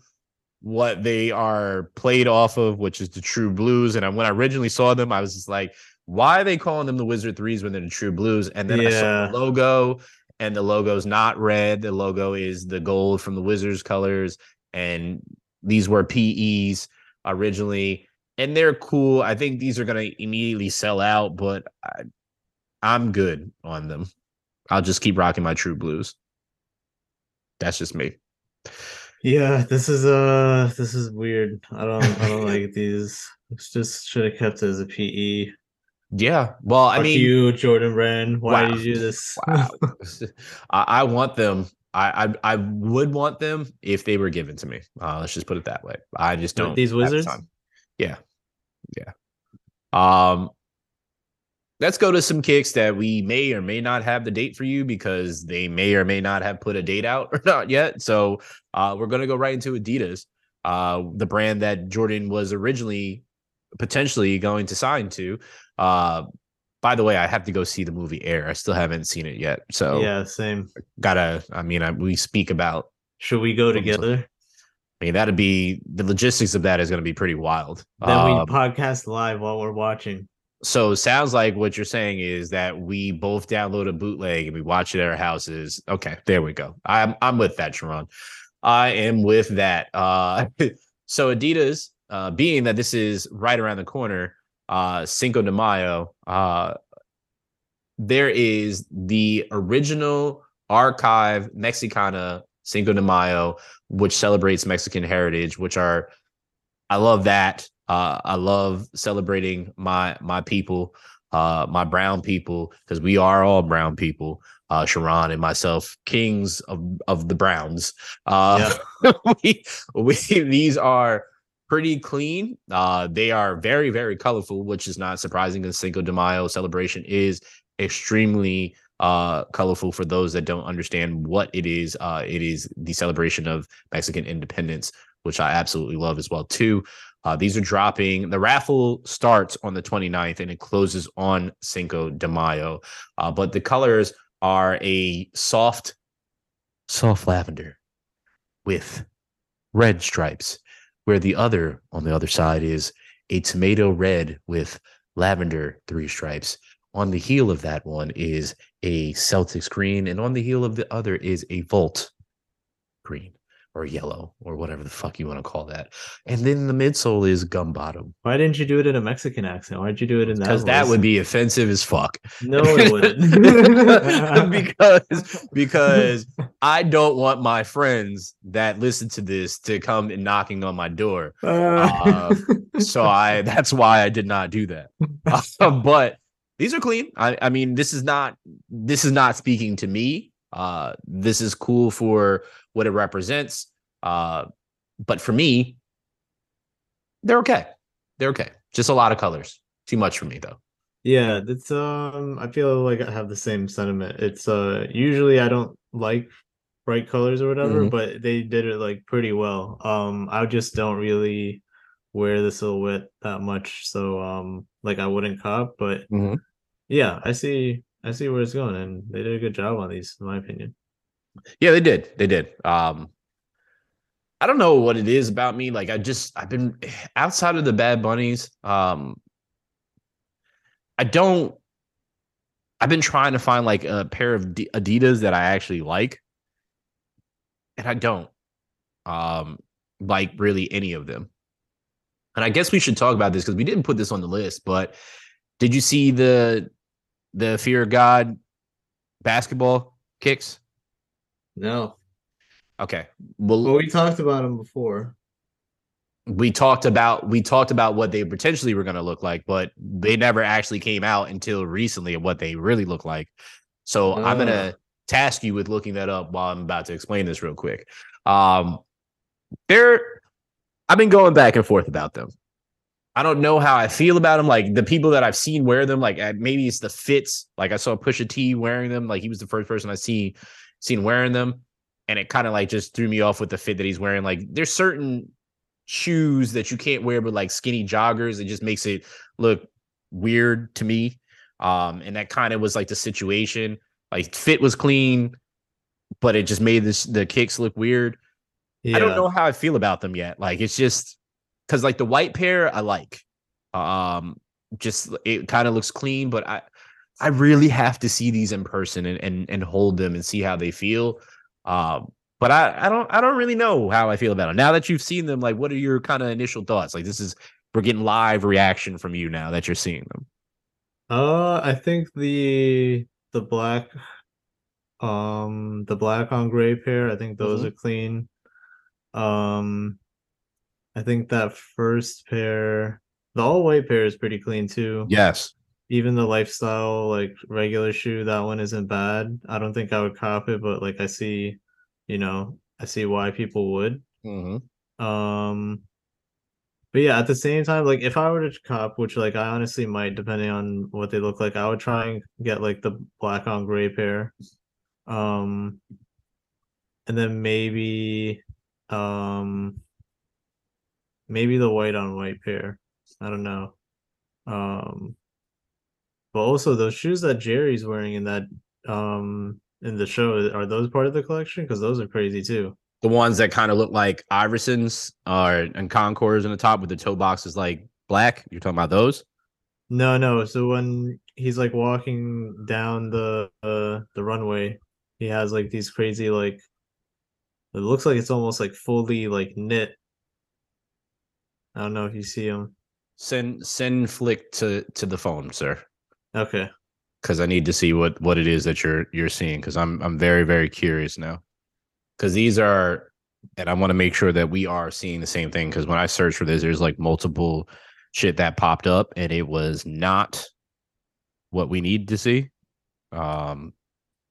[SPEAKER 1] what they are played off of, which is the True Blues. And when I originally saw them, I was just like, why are they calling them the Wizard threes when they're the True Blues? And then yeah. I saw the logo, and the logo's not red. The logo is the gold from the Wizards colors, and these were PEs originally and they're cool. I think these are going to immediately sell out, but I, I'm good on them. I'll just keep rocking my True Blues. That's just me.
[SPEAKER 2] Yeah, this is uh this is weird. I don't I don't like these. It's just should have kept it as a PE.
[SPEAKER 1] Yeah. Well, I mean
[SPEAKER 2] you, Jordan Brand. Why wow. did you do this? wow.
[SPEAKER 1] I, I, want them. I, I I would want them if they were given to me. Uh, let's just put it that way. I just don't.
[SPEAKER 2] these wizards.
[SPEAKER 1] Yeah. Yeah. Um, let's go to some kicks that we may or may not have the date for you because they may or may not have put a date out or not yet. So uh, we're going to go right into Adidas, uh, the brand that Jordan was originally potentially going to sign to. Uh, by the way, I have to go see the movie Air. I still haven't seen it yet. So
[SPEAKER 2] yeah, same.
[SPEAKER 1] Gotta. I mean, I, we speak about.
[SPEAKER 2] Should we go together?
[SPEAKER 1] I mean, that'd be the logistics of that is going to be pretty wild.
[SPEAKER 2] Then um, we podcast live while we're watching.
[SPEAKER 1] So sounds like what you're saying is that we both download a bootleg and we watch it at our houses. Okay, there we go. I'm I'm with that, Sharon. I am with that. Uh, so Adidas, uh, being that this is right around the corner, uh, Cinco de Mayo, uh, there is the original archive Mexicana Cinco de Mayo, which celebrates Mexican heritage, which are I love that. Uh, I love celebrating my my people, uh, my brown people, because we are all brown people. Uh, Sharon and myself, kings of of the Browns. Uh, yeah. we we these are pretty clean. Uh, they are very very colorful, which is not surprising. The Cinco de Mayo celebration is extremely uh, colorful for those that don't understand what it is. Uh, it is the celebration of Mexican independence, which I absolutely love as well too. Uh, these are dropping. The raffle starts on the 29th and it closes on Cinco de Mayo. Uh, but the colors are a soft, soft lavender with red stripes, where the other on the other side is a tomato red with lavender three stripes. On the heel of that one is a Celtics green, and on the heel of the other is a Volt green or yellow or whatever the fuck you want to call that. And then the midsole is gum bottom.
[SPEAKER 2] Why didn't you do it in a Mexican accent? Why'd you do it in that?
[SPEAKER 1] Because that would be offensive as fuck.
[SPEAKER 2] No, it wouldn't.
[SPEAKER 1] because because I don't want my friends that listen to this to come and knocking on my door. Uh, uh, so I that's why I did not do that. Uh, but these are clean. I, I mean, this is not this is not speaking to me. Uh, this is cool for what it represents. Uh, but for me, they're okay. They're okay. Just a lot of colors. Too much for me though.
[SPEAKER 2] Yeah, it's um I feel like I have the same sentiment. It's uh usually I don't like bright colors or whatever, mm-hmm. but they did it like pretty well. Um I just don't really wear the silhouette that much. So um like I wouldn't cop, but mm-hmm yeah, I see. I see where it's going, and they did a good job on these, in my opinion.
[SPEAKER 1] Yeah, they did. They did. Um, I don't know what it is about me. Like, I just I've been outside of the Bad Bunnies. Um, I don't. I've been trying to find like a pair of Adidas that I actually like, and I don't. Um, like really any of them. And I guess we should talk about this because we didn't put this on the list, but did you see the the fear of God basketball kicks?
[SPEAKER 2] No.
[SPEAKER 1] Okay.
[SPEAKER 2] Well, well, we talked about them before.
[SPEAKER 1] We talked about we talked about what they potentially were going to look like, but they never actually came out until recently of what they really look like. So uh. I'm going to task you with looking that up while I'm about to explain this real quick. Um, they're I've been going back and forth about them. I don't know how I feel about them. Like the people that I've seen wear them, like maybe it's the fits. Like I saw Pusha T wearing them. Like he was the first person I see seen wearing them, and it kind of like just threw me off with the fit that he's wearing. Like there's certain shoes that you can't wear, but like skinny joggers, it just makes it look weird to me. Um, and that kind of was like the situation. Like fit was clean, but it just made this the kicks look weird.
[SPEAKER 2] Yeah.
[SPEAKER 1] I don't know how I feel about them yet. Like it's just because like the white pair I like. Um, just it kind of looks clean, but I I really have to see these in person and and and hold them and see how they feel. Um, but I I don't I don't really know how I feel about them now that you've seen them. Like, what are your kind of initial thoughts? Like, this is we're getting live reaction from you now that you're seeing them.
[SPEAKER 2] Uh, I think the the black, um, the black on gray pair. I think those
[SPEAKER 1] Mhm.
[SPEAKER 2] are clean. Um, I think that first pair, the all white pair, is pretty clean too.
[SPEAKER 1] Yes.
[SPEAKER 2] Even the lifestyle like regular shoe, that one isn't bad. I don't think I would cop it, but like I see, you know, I see why people would.
[SPEAKER 1] Mm-hmm.
[SPEAKER 2] Um, but yeah, at the same time, like if I were to cop, which like I honestly might, depending on what they look like, I would try and get like the black on gray pair. Um, and then maybe, um, maybe the white on white pair. I don't know. Um, but also those shoes that Jerry's wearing in that um in the show are those part of the collection? Because those are crazy too.
[SPEAKER 1] The ones that kind of look like Iversons or and Concords on the top with the toe boxes like black. You're talking about those?
[SPEAKER 2] No, no. So when he's like walking down the uh the runway, he has like these crazy like it looks like it's almost like fully like knit. I don't know if you see him.
[SPEAKER 1] Send send flick to to the phone, sir.
[SPEAKER 2] Okay.
[SPEAKER 1] because I need to see what what it is that you're you're seeing because I'm I'm very very curious now because these are and I want to make sure that we are seeing the same thing because when I searched for this there's like multiple shit that popped up and it was not what we need to see um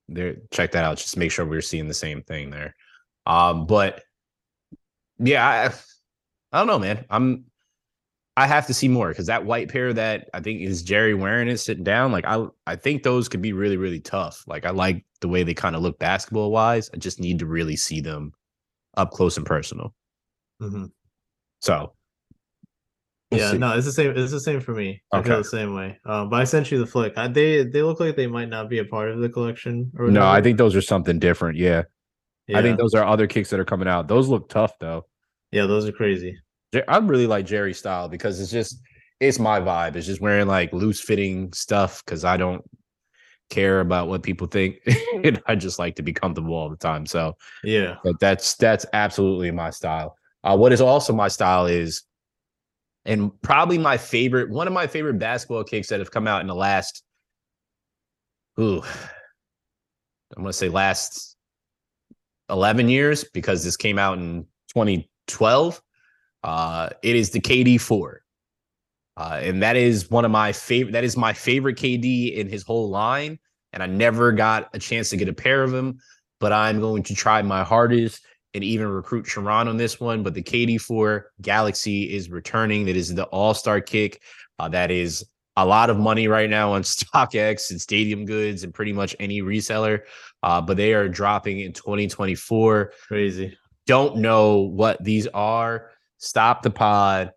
[SPEAKER 1] there check that out just make sure we're seeing the same thing there um but yeah I, I don't know man I'm I have to see more because that white pair that I think is Jerry wearing it sitting down. Like I, I think those could be really, really tough. Like I like the way they kind of look basketball wise. I just need to really see them up close and personal.
[SPEAKER 2] hmm
[SPEAKER 1] So we'll
[SPEAKER 2] Yeah,
[SPEAKER 1] see.
[SPEAKER 2] no, it's the same. It's the same for me. I feel the same way. Um, but I sent you the flick. I, they they look like they might not be a part of the collection. Or
[SPEAKER 1] no, I think those are something different. Yeah. I think those are other kicks that are coming out. Those look tough though.
[SPEAKER 2] Yeah, those are crazy.
[SPEAKER 1] I really like Jerry style because it's just it's my vibe. It's just wearing like loose fitting stuff because I don't care about what people think. and I just like to be comfortable all the time. So
[SPEAKER 2] Yeah.
[SPEAKER 1] but that's that's absolutely my style. Uh, what is also my style is, and probably my favorite, one of my favorite basketball kicks that have come out in the last, ooh, I'm gonna say last eleven years because this came out in 2012. Uh, it is the KD four. Uh, and that is one of my favorite. That is my favorite KD in his whole line. And I never got a chance to get a pair of them, but I'm going to try my hardest and even recruit Sharon on this one. But the KD4 Galaxy is returning. That is the all star kick. Uh, that is a lot of money right now on StockX and Stadium Goods and pretty much any reseller. Uh, but they are dropping in 2024
[SPEAKER 2] Crazy.
[SPEAKER 1] Don't know what these are, stop the pod,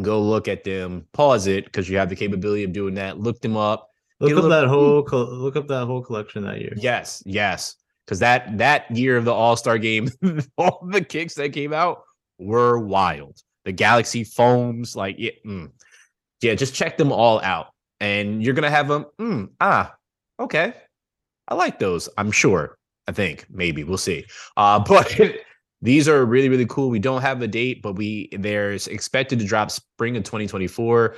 [SPEAKER 1] go look at them, pause it because you have the capability of doing that. Look them up.
[SPEAKER 2] Look up
[SPEAKER 1] little-
[SPEAKER 2] that whole col- look up that whole collection that year.
[SPEAKER 1] Yes, yes, because that that year of the All Star game, all the kicks that came out were wild. The Galaxy foams, like yeah, mm. yeah, just check them all out, and you're gonna have them. Mm, ah, okay, I like those. I'm sure. I think maybe we'll see. Uh, but these are really really cool. We don't have a date, but we there's expected to drop spring of 2024.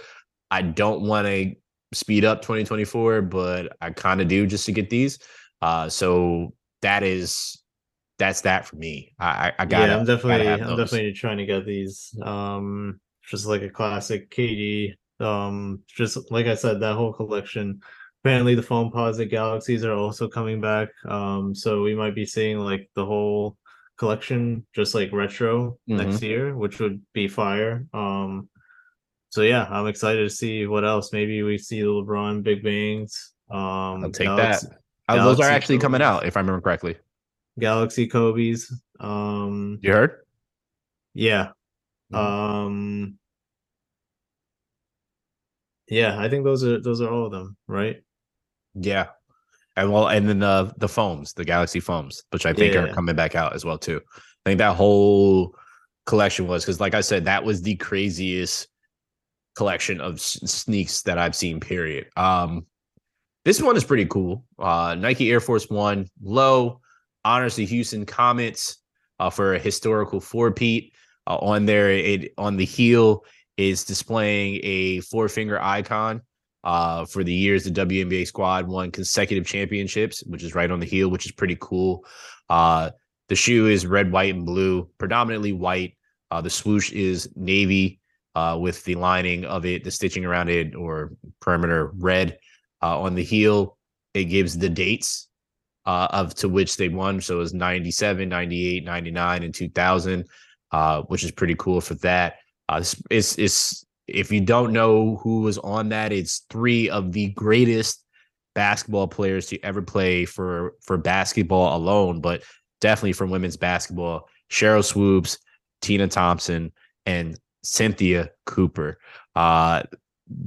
[SPEAKER 1] I don't want to speed up 2024, but I kind of do just to get these. Uh, so that is that's that for me. I I, got
[SPEAKER 2] yeah, I'm definitely I'm
[SPEAKER 1] those.
[SPEAKER 2] definitely trying to get these. Um, just like a classic KD. Um, just like I said, that whole collection. Apparently, the Foamposite galaxies are also coming back. Um, so we might be seeing like the whole collection, just like retro next
[SPEAKER 1] Mm-hmm.
[SPEAKER 2] year, which would be fire. Um, so yeah, I'm excited to see what else. Maybe we see the LeBron Big Bangs. Um,
[SPEAKER 1] I'll take
[SPEAKER 2] Galaxy-
[SPEAKER 1] that. Uh, those are
[SPEAKER 2] Galaxy
[SPEAKER 1] actually coming out, if I remember correctly.
[SPEAKER 2] Galaxy Kobe's. Um,
[SPEAKER 1] You heard?
[SPEAKER 2] yeah.
[SPEAKER 1] Mhm.
[SPEAKER 2] Um Yeah, I think those are those are all of them, right?
[SPEAKER 1] Yeah. And well, and then the the foams, the Galaxy foams, which I think
[SPEAKER 2] Yeah.
[SPEAKER 1] are coming back out as well too. I think that whole collection was because, like I said, that was the craziest collection of sneaks that I've seen. Period. Um, this one is pretty cool. Uh, Nike Air Force One low honors the Houston Comets uh, for a historical four-peat. Uh, on there, it on the heel is displaying a four finger icon uh, for the years the WNBA squad won consecutive championships, which is right on the heel, which is pretty cool. Uh, the shoe is red, white, and blue, predominantly white. Uh, the swoosh is navy uh, with the lining of it, the stitching around it, or perimeter red. Uh, on the heel, it gives the dates uh, of to which they won. So it was 97, 98, 99, and 2000, uh, which is pretty cool for that. Uh, it's, it's, it's if you don't know who was on that, it's three of the greatest basketball players to ever play for for basketball alone, but definitely from women's basketball. Sheryl Swoopes, Tina Thompson, and Cynthia Cooper. Uh,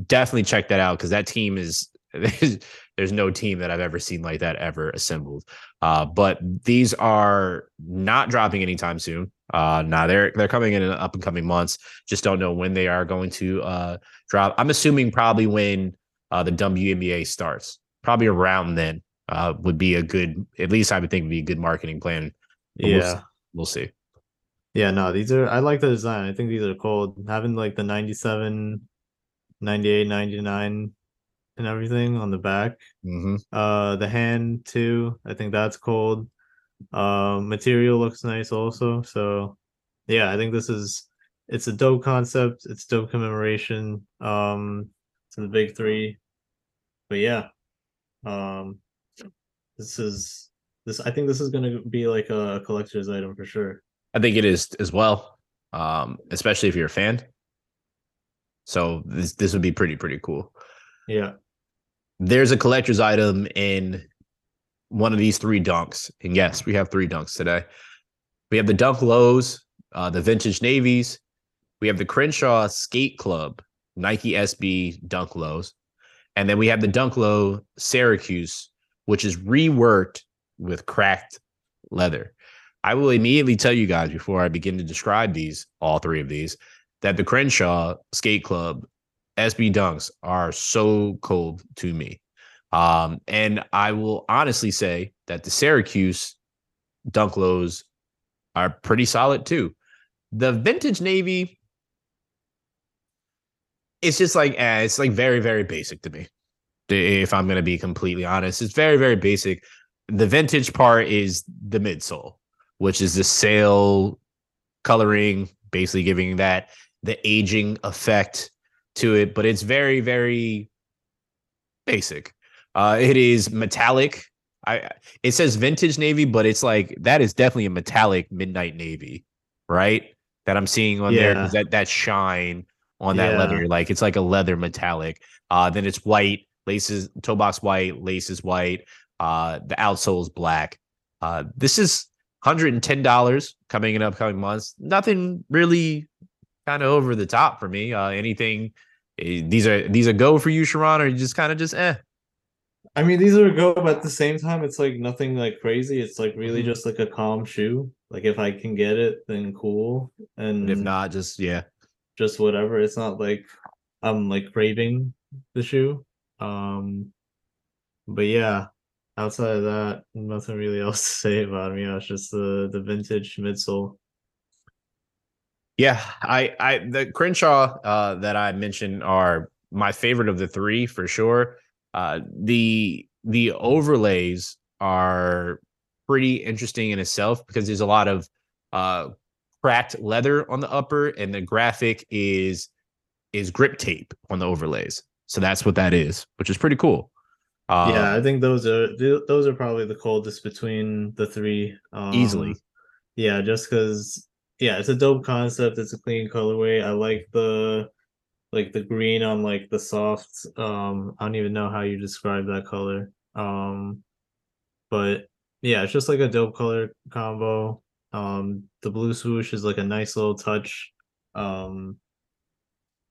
[SPEAKER 1] definitely check that out because that team is there's, there's no team that I've ever seen like that ever assembled. Uh, but these are not dropping anytime soon. Uh, now they're they're coming in in up and coming months. Just don't know when they are going to uh, drop. I'm assuming probably when uh, the WNBA starts, probably around then uh, would be a good. At least I would think would be a good marketing plan. But we'll
[SPEAKER 2] Yeah.
[SPEAKER 1] We'll see.
[SPEAKER 2] Yeah, no, these are I like the design. I think these are cool. Having like the 97, 98, 99 and everything on the back.
[SPEAKER 1] hmm
[SPEAKER 2] Uh the hand too. I think that's cold. Uh, material looks nice also. So yeah, I think this is it's a dope concept. It's dope commemoration. Um to the big three. But yeah. Um this is this I think this is gonna be like a collector's item for sure.
[SPEAKER 1] I think it is as well, um, especially if you're a fan. So this this would be pretty pretty cool.
[SPEAKER 2] Yeah.
[SPEAKER 1] There's a collector's item in one of these three dunks, and yes, we have three dunks today. We have the Dunk Lows, uh, the Vintage Navies. We have the Crenshaw Skate Club Nike SB Dunk Lows, and then we have the Dunk Low Syracuse, which is reworked with cracked leather. I will immediately tell you guys before I begin to describe these, all three of these, that the Crenshaw Skate Club SB Dunks are so cold to me. Um, and I will honestly say that the Syracuse Dunk Lows are pretty solid too. The vintage Navy, it's just like, eh, it's like very, very basic to me. If I'm to be completely honest, it's very, very basic. The vintage part is the midsole, which is the sail coloring, basically giving that the aging effect to it, but it's very, very basic. Uh, it is metallic. I it says vintage navy, but it's like that is definitely a metallic midnight navy, right? That I'm seeing on there
[SPEAKER 2] Yeah.
[SPEAKER 1] because that that shine on that
[SPEAKER 2] Yeah.
[SPEAKER 1] leather, like it's like a leather metallic. Uh, then it's white laces, toe box white, laces white. Uh, the outsole is black. Uh, this is hundred and ten dollars coming in upcoming months. Nothing really kind of over the top for me. Uh, anything? eh, These are these are go for you, Sharon, or you just kind of just eh.
[SPEAKER 2] I mean, these are go, but at the same time, it's like nothing like crazy. It's like really
[SPEAKER 1] Mhm.
[SPEAKER 2] just like a calm shoe. Like if I can get it, then cool. And
[SPEAKER 1] if not, just yeah.
[SPEAKER 2] just whatever. It's not like I'm like craving the shoe. Um, but yeah, outside of that, nothing really else to say about me. It's just the the vintage midsole.
[SPEAKER 1] Yeah, I I the Crenshaw uh that I mentioned are my favorite of the three for sure. Uh the the overlays are pretty interesting in itself because there's a lot of uh cracked leather on the upper and the graphic is is grip tape on the overlays. So that's what that is, which is pretty cool. Um,
[SPEAKER 2] yeah, I think those are those are probably the coldest between the three. Um,
[SPEAKER 1] Easily.
[SPEAKER 2] Yeah, just because yeah, it's a dope concept. It's a clean colorway. I like the like the green on like the soft. Um, I don't even know how you describe that color. Um, but yeah, it's just like a dope color combo. Um, the blue swoosh is like a nice little touch. Um,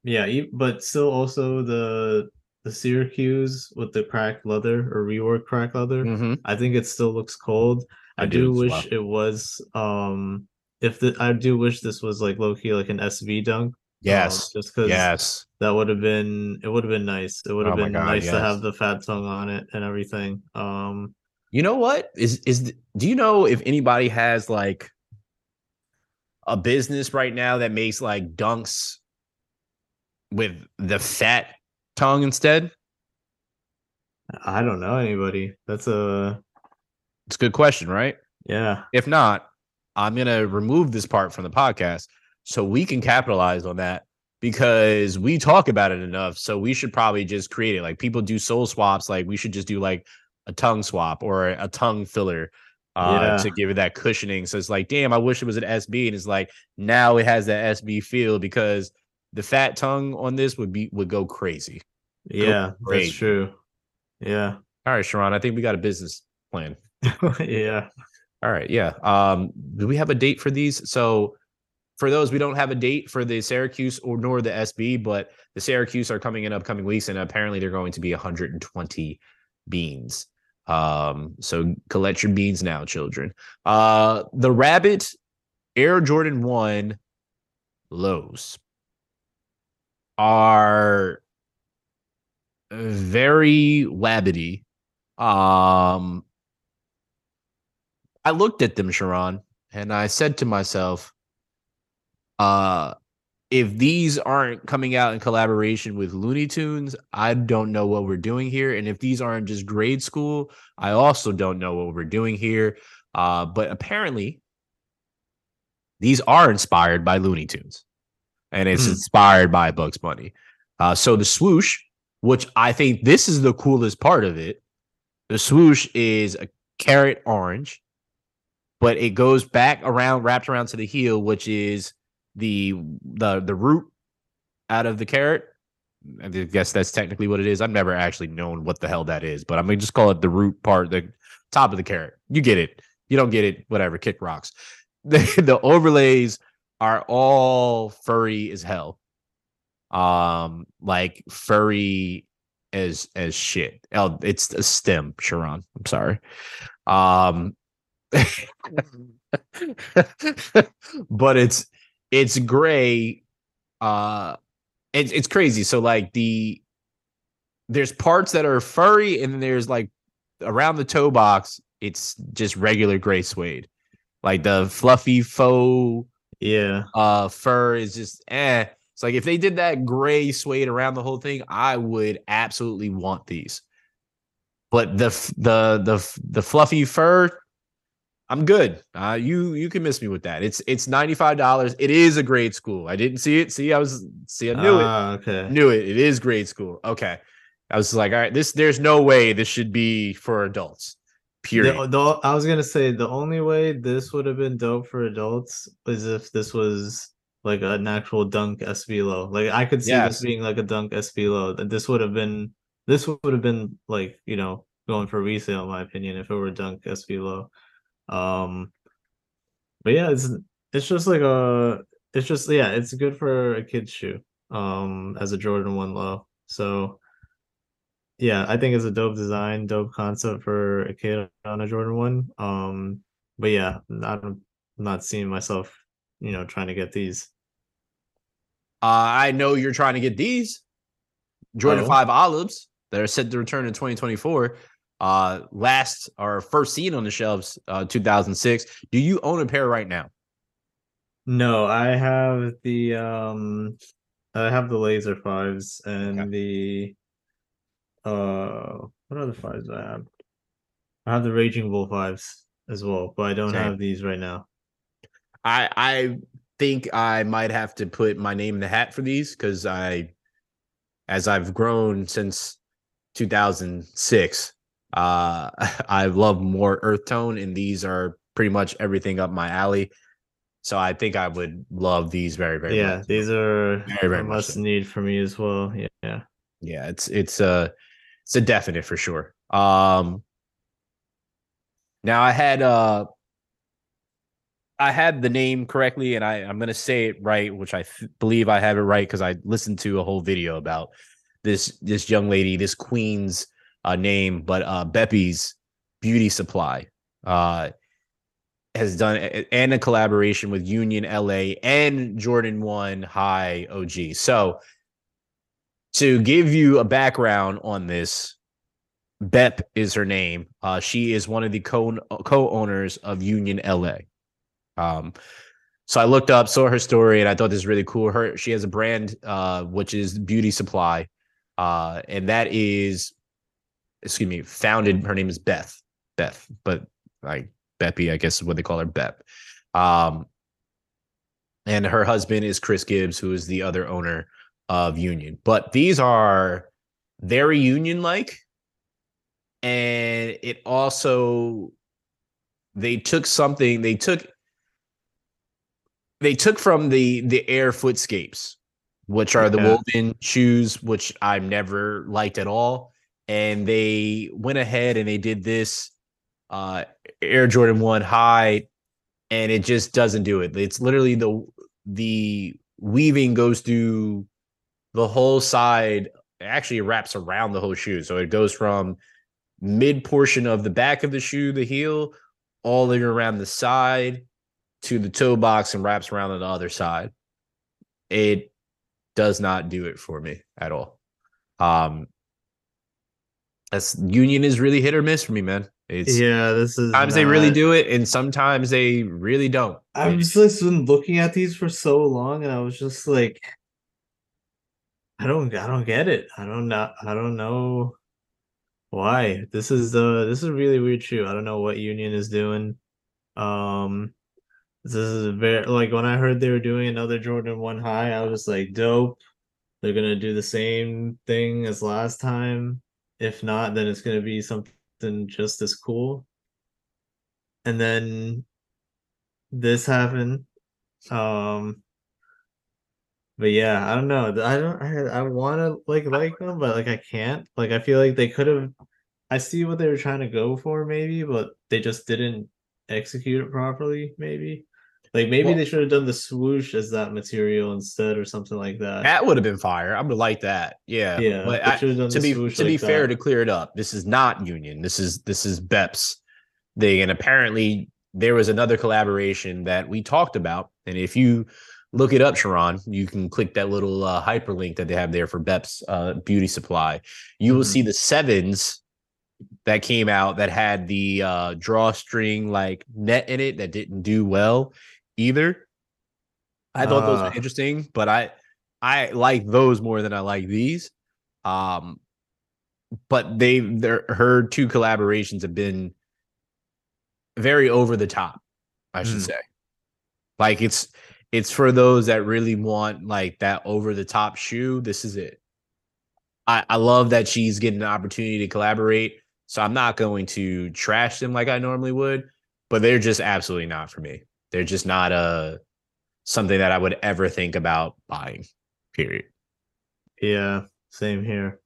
[SPEAKER 2] Yeah, but still also the the Syracuse with the cracked leather or rework cracked leather.
[SPEAKER 1] Mm-hmm.
[SPEAKER 2] I think it still looks cold. I,
[SPEAKER 1] I
[SPEAKER 2] do,
[SPEAKER 1] do
[SPEAKER 2] wish
[SPEAKER 1] well.
[SPEAKER 2] it was um if the I do wish this was like low key like an SB dunk. Um,
[SPEAKER 1] Yes.
[SPEAKER 2] just because
[SPEAKER 1] Yes.
[SPEAKER 2] that would have been it would have been nice. It would have
[SPEAKER 1] Oh
[SPEAKER 2] been
[SPEAKER 1] God,
[SPEAKER 2] nice to have the fat tongue on it and everything. Um
[SPEAKER 1] You know what is is do you know if anybody has like a business right now that makes like dunks with the fat tongue instead?
[SPEAKER 2] I don't know anybody. That's a
[SPEAKER 1] It's a good question, right?
[SPEAKER 2] yeah.
[SPEAKER 1] If not, I'm gonna remove this part from the podcast so we can capitalize on that because we talk about it enough. So we should probably just create it. Like people do soul swaps, like we should just do like a tongue swap or a tongue filler uh
[SPEAKER 2] Yeah.
[SPEAKER 1] to give it that cushioning. So it's like, damn, I wish it was an SB. And it's like now it has that SB feel because the fat tongue on this would be would go crazy.
[SPEAKER 2] Yeah,
[SPEAKER 1] great.
[SPEAKER 2] that's true. Yeah.
[SPEAKER 1] All right, Sharon, I think we got a business plan.
[SPEAKER 2] yeah.
[SPEAKER 1] All right, yeah. Um, do we have a date for these? So for those, we don't have a date for the Syracuse or nor the SB, but the Syracuse are coming in upcoming weeks, and apparently they're going to be 120 beans. Um, so collect your beans now, children. Uh, the Rabbit Air Jordan One lows are very wabbity. Um, I looked at them, Sharon, and I said to myself, uh, if these aren't coming out in collaboration with Looney Tunes, I don't know what we're doing here. And if these aren't just grade school, I also don't know what we're doing here. Uh, but apparently, these are inspired by Looney Tunes, and it's
[SPEAKER 2] Hmm.
[SPEAKER 1] inspired by Bugs Bunny. Uh, so the swoosh, which I think this is the coolest part of it, the swoosh is a carrot orange, but it goes back around, wrapped around to the heel, which is the the the root out of the carrot. I guess that's technically what it is. I've never actually known what the hell that is, but I'm gonna just call it the root part, the top of the carrot. You get it. You don't get it. Whatever. Kick rocks. The, the overlays are all furry as hell. Um, like furry as as shit. Oh, it's a stem, Sharon. I'm sorry. Um, but it's it's gray. Uh, it's it's crazy. So like the there's parts that are furry, and then there's like around the toe box, it's just regular gray suede. Like the fluffy faux
[SPEAKER 2] Yeah.
[SPEAKER 1] uh fur is just eh. It's like if they did that gray suede around the whole thing, I would absolutely want these. But the the the the fluffy fur, I'm good. Uh, you you can miss me with that. It's it's ninety five dollars. It is a grade school. I didn't see it. See, I was see, I knew it.
[SPEAKER 2] Ah, okay.
[SPEAKER 1] Knew it. It is grade school. Okay. I was like, all right, this there's no way this should be for adults. Period.
[SPEAKER 2] The, the, I was gonna say the only way this would have been dope for adults is if this was like an actual dunk SB low. Like I could see
[SPEAKER 1] Yes.
[SPEAKER 2] this being like a dunk SB low. That this would have been this would have been like you know going for resale in my opinion if it were dunk SB low. Um, but yeah, it's it's just like a it's just yeah it's good for a kid's shoe. Um, as a Jordan one low. So yeah, I think it's a dope design, dope concept for a kid on a Jordan one. Um, but yeah, not I'm not seeing myself, you know, trying to get these.
[SPEAKER 1] Uh, I know you're trying to get these Jordan
[SPEAKER 2] Oh.
[SPEAKER 1] 5 olives that are set to return in 2024. Uh, last or first seen on the shelves, uh, 2006. Do you own a pair right now?
[SPEAKER 2] No, I have the um, I have the laser fives and
[SPEAKER 1] Okay.
[SPEAKER 2] the uh, what other fives I have? I have the Raging Bull fives as well, but I don't
[SPEAKER 1] Same.
[SPEAKER 2] have these right now.
[SPEAKER 1] I I think I might have to put my name in the hat for these because I, as I've grown since 2006, uh, I love more earth tone, and these are pretty much everything up my alley. So I think I would love these very very
[SPEAKER 2] yeah,
[SPEAKER 1] much.
[SPEAKER 2] these are
[SPEAKER 1] Very, very
[SPEAKER 2] a must
[SPEAKER 1] so.
[SPEAKER 2] need for me as well. Yeah, yeah.
[SPEAKER 1] yeah it's it's a it's a definite for sure um now i had uh I had the name correctly, and I I'm gonna say it right, which I believe I have it right because I listened to a whole video about this this young lady, this queen's uh, name, but uh, Beppy's Beauty Supply uh, has done and a collaboration with Union LA and Jordan One High OG. So to give you a background on this, Bep is her name. Uh, she is one of the co co owners of Union LA. Um, so I looked up, saw her story, and I thought this is really cool. Her she has a brand uh, which is Beauty Supply, uh, and that is, excuse me, founded. Her name is Beth, Beth, but like Beppy, I guess is what they call her, Bep. Um, and her husband is Chris Gibbs, who is the other owner of Union. But these are very Union like, and it also they took something. They took they took from the the air footscapes which are the woven shoes which i've never liked at all and they went ahead and they did this uh air jordan 1 high and it just doesn't do it it's literally the the weaving goes through the whole side actually wraps around the whole shoe so it goes from mid portion of the back of the shoe the heel all the way around the side to the toe box and wraps around on the other side. It does not do it for me at all. Um, that's union is really hit or miss for me, man. It's
[SPEAKER 2] yeah, this is
[SPEAKER 1] sometimes not... they really do it, and sometimes they really don't.
[SPEAKER 2] I've just been looking at these for so long, and I was just like, I don't, I don't get it. I don't know. I don't know why. This is uh, this is really weird shoe. I don't know what Union is doing. Um, this is very like when I heard they were doing another Jordan One High, I was like, dope. They're gonna do the same thing as last time. If not, then it's gonna be something just as cool. And then this happened. Um but yeah, I don't know. I don't I, I want to like like them, but like I can't. Like I feel like they could have I see what they were trying to go for maybe, but they just didn't execute it properly maybe. Like maybe well, they should have done the swoosh as that material instead, or something like that.
[SPEAKER 1] That would have been fire. I would like that. Yeah,
[SPEAKER 2] yeah.
[SPEAKER 1] But I, to be to like be fair, to clear it up, this is not Union. This is this is Beps thing, and apparently there was another collaboration that we talked about. And if you look it up, Sharon, you can click that little uh, hyperlink that they have there for Beps uh, Beauty Supply. You will mm-hmm. see the sevens that came out that had the uh, drawstring like net in it that didn't do well either. I thought those were uh. interesting, but I I like those more than I like these. Um, but they their her two collaborations have been very over the top, I should mm. say. Like it's it's for those that really want like that over the top shoe. This is it. I, I love that she's getting an opportunity to collaborate. So I'm not going to trash them like I normally would, but they're just absolutely not for me. They're just not a uh, something that I would ever think about buying. Period.
[SPEAKER 2] Yeah, same here.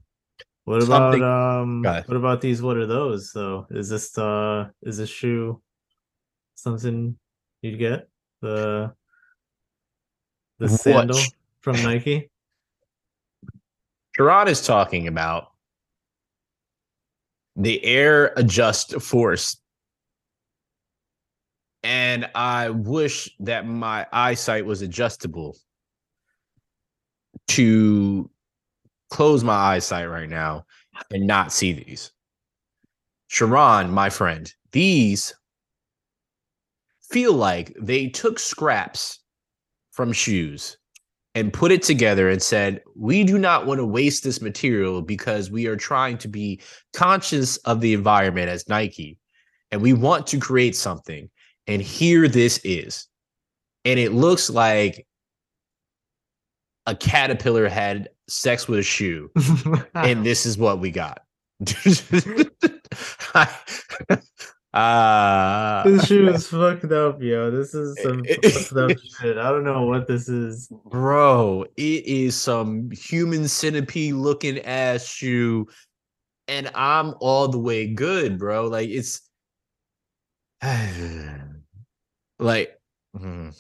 [SPEAKER 2] What something, about um what about these what are those though? Is this uh is this shoe something you'd get? The the sandal from Nike?
[SPEAKER 1] Gerard is talking about the air adjust force and I wish that my eyesight was adjustable to close my eyesight right now and not see these. Sharon, my friend, these feel like they took scraps from shoes and put it together and said, We do not want to waste this material because we are trying to be conscious of the environment as Nike and we want to create something and here this is. And it looks like a caterpillar had sex with a shoe. and this is what we got.
[SPEAKER 2] Uh, this shoe is fucked up, yo. This is some fucked up shit. I don't know what this is,
[SPEAKER 1] bro. It is some human centipede looking ass shoe, and I'm all the way good, bro. Like it's like Mhm.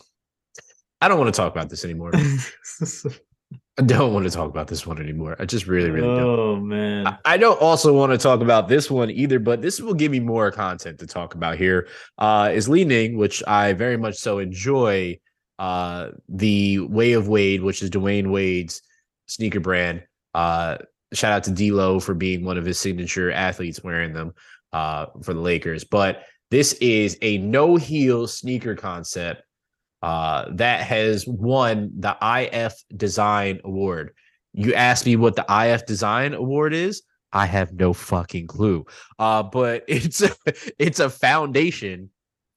[SPEAKER 1] I don't want to talk about this anymore. I don't want to talk about this one anymore. I just really, really don't.
[SPEAKER 2] oh man.
[SPEAKER 1] I- I don't also want to talk about this one either, but this will give me more content to talk about here. Uh, is Li Ning, which I very much so enjoy. Uh, the Way of Wade, which is Dwyane Wade's sneaker brand. Uh, shout out to D'Lo for being one of his signature athletes wearing them uh, for the Lakers. But this is a no heel sneaker concept uh, that has won the IF Design Award. You asked me what the IF Design Award is. I have no fucking clue. Uh, but it's a, it's a foundation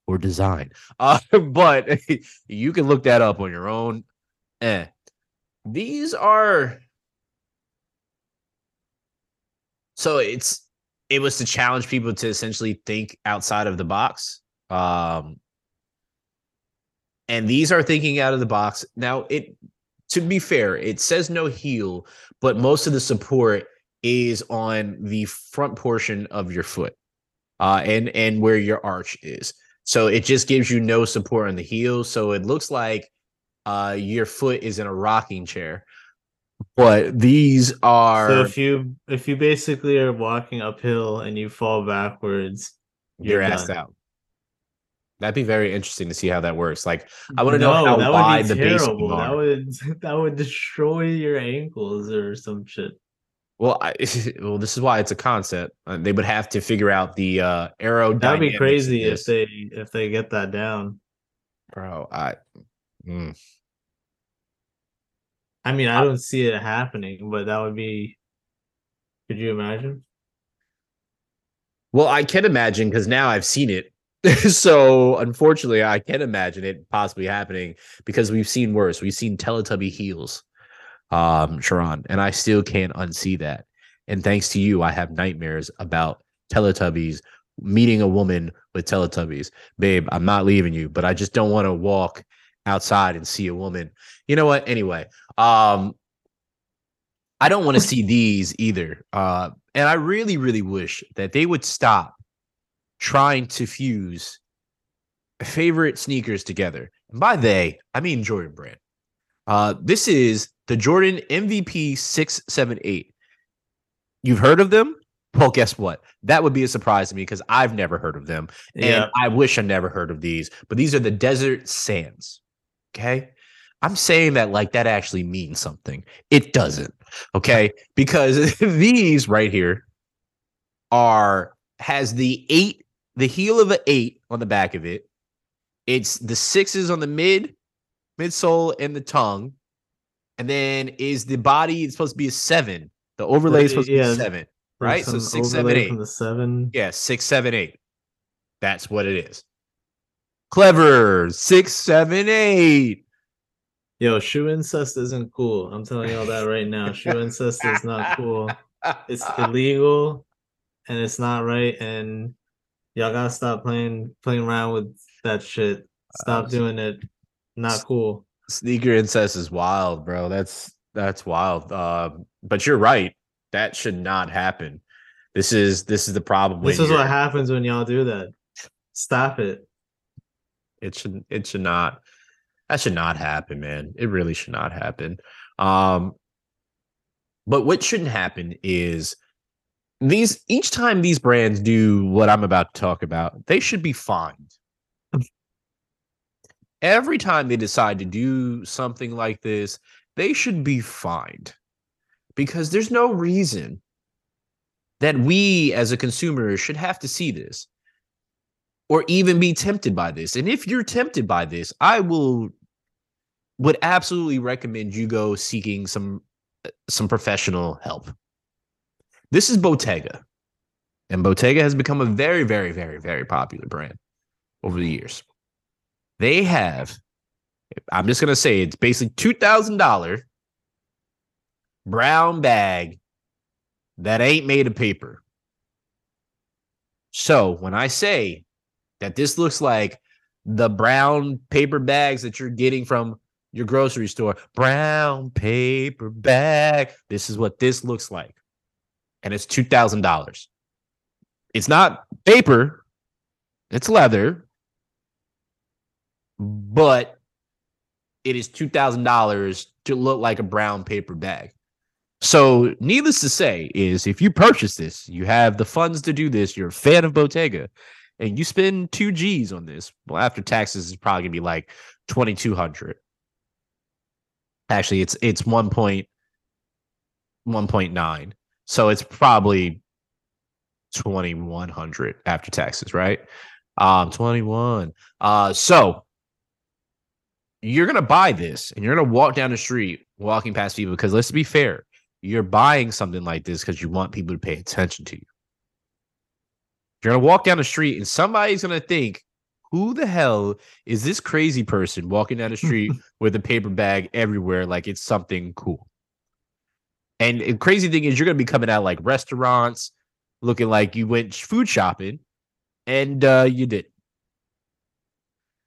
[SPEAKER 1] for design. Uh, but you can look that up on your own. Eh. These are so it's it was to challenge people to essentially think outside of the box. Um and these are thinking out of the box. Now, it to be fair, it says no heel, but most of the support is on the front portion of your foot, uh, and and where your arch is. So it just gives you no support on the heel. So it looks like uh, your foot is in a rocking chair. But these are
[SPEAKER 2] So if you if you basically are walking uphill and you fall backwards,
[SPEAKER 1] you're asked
[SPEAKER 2] done.
[SPEAKER 1] out. That'd be very interesting to see how that works. Like I want to know how wide the
[SPEAKER 2] be
[SPEAKER 1] base
[SPEAKER 2] terrible. That would that would destroy your ankles or some shit.
[SPEAKER 1] Well, I, well, this is why it's a concept. Uh, they would have to figure out the uh aerodynamics.
[SPEAKER 2] That'd be crazy if they if they get that down.
[SPEAKER 1] bro. I, mm.
[SPEAKER 2] I mean, I don't see it happening, but that would be. Could you imagine?
[SPEAKER 1] well, I can imagine because now I've seen it. so unfortunately, I can imagine it possibly happening because we've seen worse. We've seen Teletubby heels, um, Sharon, and I still can't unsee that. And thanks to you, I have nightmares about Teletubbies meeting a woman with Teletubbies. Babe, I'm not leaving you, but I just don't want to walk outside and see a woman. You know what? Anyway, um, I don't want to see these either. Uh, and I really, really wish that they would stop trying to fuse favorite sneakers together. And by they, I mean Jordan Brand. Uh, this is the Jordan MVP 678. You've heard of them? Well, guess what? That would be a surprise to me because I've never heard of them. And
[SPEAKER 2] Yeah.
[SPEAKER 1] I wish I never heard of these, but these are the Desert Sands. Okay. I'm saying that like that actually means something. It doesn't. Okay. Because these right here are has the eight, the heel of an eight on the back of it. It's the sixes on the mid, midsole, and the tongue. And then is the body it's supposed to be a seven. The overlay is supposed to be a seven. right? So six, seven, eight.
[SPEAKER 2] from the seven.
[SPEAKER 1] Yeah, six, seven, eight. That's what it is. Clever. Six, seven, eight.
[SPEAKER 2] Yo, shoe incest isn't cool. I'm telling you all that right now. Shoe incest is not cool. It's illegal and it's not right. And y'all gotta stop playing playing around with that shit. Stop
[SPEAKER 1] Uh,
[SPEAKER 2] doing it. Not cool.
[SPEAKER 1] Sneaker incest is wild, bro. That's that's wild. Um, but you're right. That should not happen. This is this is the problem.
[SPEAKER 2] This is what happens when y'all do that. Stop it.
[SPEAKER 1] It should it should not that should not happen, man. It really should not happen. Um but what shouldn't happen is these each time these brands do what I'm about to talk about, they should be fined. Every time they decide to do something like this, they should be fined. Because there's no reason that we as a consumer should have to see this or even be tempted by this. And if you're tempted by this, I will would absolutely recommend you go seeking some uh, some professional help. This is Bottega. And Bottega has become a very very very very popular brand over the years. They have I'm just going to say it's basically $2000 brown bag that ain't made of paper. So, when I say that this looks like the brown paper bags that you're getting from your grocery store. Brown paper bag. This is what this looks like. And it's $2,000. It's not paper, it's leather. but it is $2,000 to look like a brown paper bag. So, needless to say, is if you purchase this, you have the funds to do this, you're a fan of Bottega, and you spend two G's on this. Well, after taxes, it's probably gonna be like 2200 Actually, it's it's one point one point nine, So it's probably 2100 after taxes, right? Um 21. Uh so you're to buy this and you're to walk down the street walking past people because let's be fair, you're buying something like this because you want people to pay attention to you. You're going to walk down the street and somebody's going to think, who the hell is this crazy person walking down the street with a paper bag everywhere like it's something cool? And the crazy thing is, you're going to be coming out like restaurants, looking like you went food shopping, and uh, you did.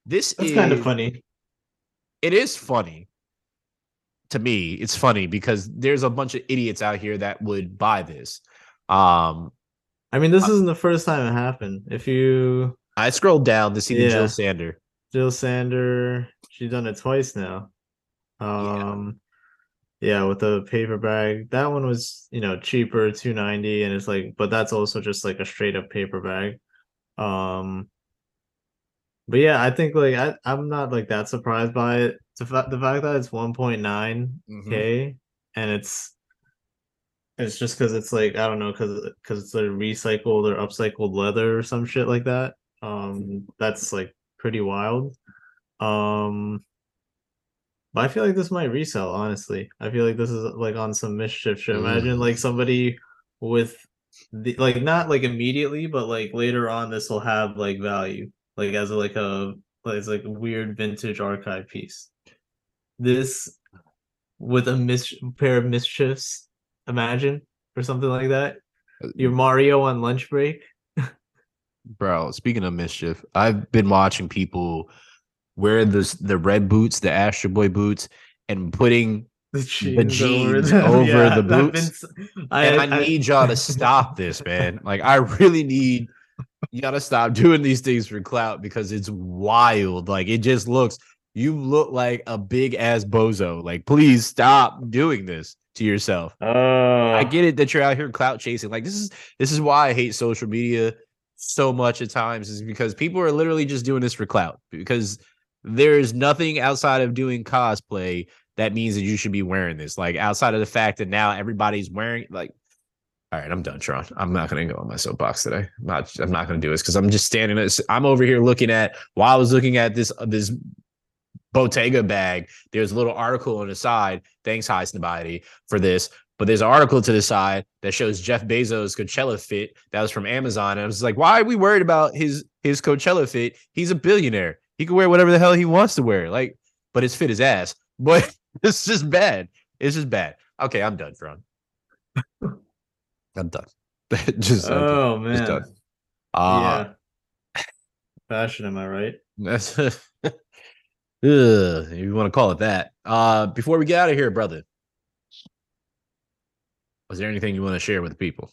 [SPEAKER 1] This
[SPEAKER 2] That's
[SPEAKER 1] is
[SPEAKER 2] kind of funny.
[SPEAKER 1] It is funny to me. It's funny because there's a bunch of idiots out here that would buy this. Um,
[SPEAKER 2] I mean, this isn't the first time it happened. If you,
[SPEAKER 1] I scrolled down to see the
[SPEAKER 2] Yeah.
[SPEAKER 1] Jill Sander.
[SPEAKER 2] Jill Sander, she's done it twice now. Um, yeah, with the paper bag. That one was, you know, cheaper, two ninety, and it's like, but that's also just like a straight up paper bag. Um, but yeah, I think like I I'm not like that surprised by it. The fact the fact that it's one point nine
[SPEAKER 1] Mm-hmm.
[SPEAKER 2] k and it's it's just because it's like I don't know because because it's like recycled or upcycled leather or some shit like that. Um, that's like pretty wild. Um, but I feel like this might resell. Honestly, I feel like this is like on some MSCHF shit. Imagine like somebody with the like not like immediately, but like later on, this will have like value, like as a, like a like it's like a weird vintage archive piece. This with a mis- pair of MSCHFs, imagine or something like that. Uh, Your Mario on lunch break.
[SPEAKER 1] Bro, speaking of MSCHF, I've been watching people wear this the red boots, the Astro Boy boots, and putting
[SPEAKER 2] The jeans,
[SPEAKER 1] jeans
[SPEAKER 2] them.
[SPEAKER 1] over the boots.
[SPEAKER 2] been-
[SPEAKER 1] and I, need y'all to stop this, man. Like I really need you gotta stop doing these things for clout because it's wild. Like it just looks you look like a big ass bozo. Like please stop doing this to yourself.
[SPEAKER 2] Oh,
[SPEAKER 1] I uh. get it that you're out here clout chasing. Like this is this is why I hate social media so much at times is because people are literally just doing this for clout because there's nothing outside of doing cosplay that means that you should be wearing this. Like outside of the fact that now everybody's wearing like all right, I'm done, Sean. I'm not gonna go on my soapbox today. I'm not I'm not gonna do this because I'm just standing I'm over here looking at while I was looking at this this Bottega bag, there's a little article on the side. Thanks, Highsnobiety, for this. But there's an article to the side that shows Jeff Bezos' Coachella fit that was from Amazon. And I was like, why are we worried about his his Coachella fit? He's a billionaire. He can wear whatever the hell he wants to wear. Like, but his fit is ass. But it's just bad. It's just bad. Okay, I'm done, Fron. I'm done. just, I'm done.
[SPEAKER 2] oh
[SPEAKER 1] Just
[SPEAKER 2] man,
[SPEAKER 1] done. Uh,
[SPEAKER 2] yeah. Fashion, am I right?
[SPEAKER 1] That's Ugh, if you want to call it that. Uh before we get out of here, brother. Was there anything you want to share with the people?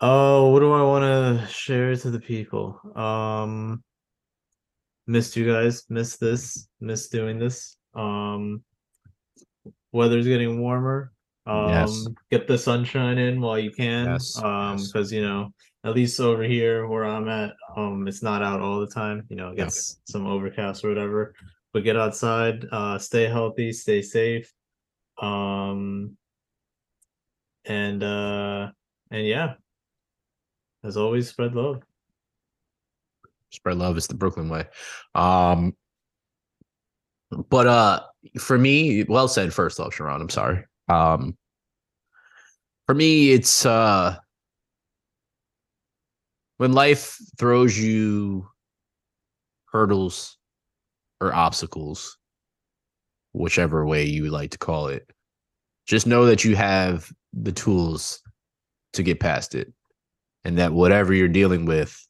[SPEAKER 2] Oh, what do I want to share to the people? Um, missed you guys. Missed this. Missed doing this. Um, weather's getting warmer. Um,
[SPEAKER 1] Yes.
[SPEAKER 2] get the sunshine in while you can.
[SPEAKER 1] Yes,
[SPEAKER 2] Um,
[SPEAKER 1] yes.
[SPEAKER 2] because you know, at least over here where I'm at, um, it's not out all the time. You know, it gets some overcast or whatever. But get outside. Uh, stay healthy. Stay safe. Um, and uh, and yeah as always, spread love.
[SPEAKER 1] Spread love is the Brooklyn way. Um but uh for me, well said first off, Sharon. I'm sorry. Um for me, it's uh when life throws you hurdles or obstacles, whichever way you like to call it, just know that you have the tools to get past it. And that whatever you're dealing with,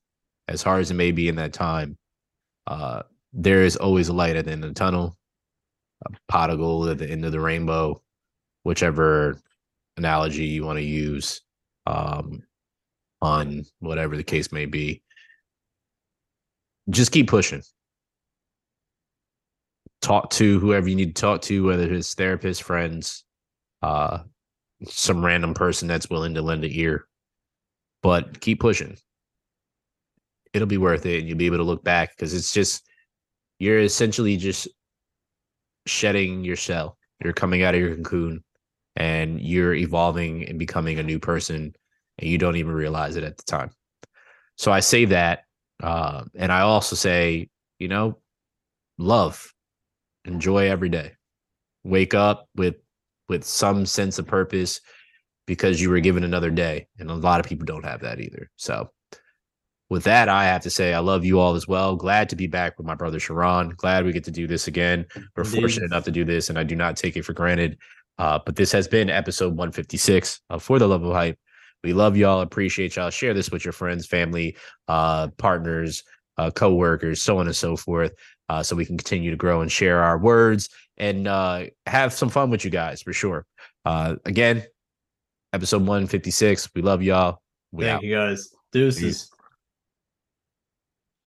[SPEAKER 1] as hard as it may be in that time, uh, there is always a light at the end of the tunnel, a pot of gold at the end of the rainbow, whichever analogy you want to use um, on whatever the case may be. Just keep pushing. talk to whoever you need to talk to, whether it's therapist, friends, uh, some random person that's willing to lend an ear. But keep pushing. It'll be worth it, and you'll be able to look back because it's just you're essentially just shedding your shell. You're coming out of your cocoon, and you're evolving and becoming a new person, and you don't even realize it at the time. So I say that, uh, and I also say, you know, love, enjoy every day, wake up with with some sense of purpose because you were given another day. And a lot of people don't have that either. So with that, I have to say I love you all as well. Glad to be back with my brother Sharon. Glad we get to do this again. We're Indeed. fortunate enough to do this, and I do not take it for granted. Uh, but this has been episode 156 of For the Love of Hype. We love y'all, appreciate y'all. Share this with your friends, family, uh, partners, uh, co-workers, so on and so forth, uh, so we can continue to grow and share our words and uh, have some fun with you guys for sure. Uh, again, episode 156. We love y'all.
[SPEAKER 2] We Thank out. you guys. Deuces. Peace.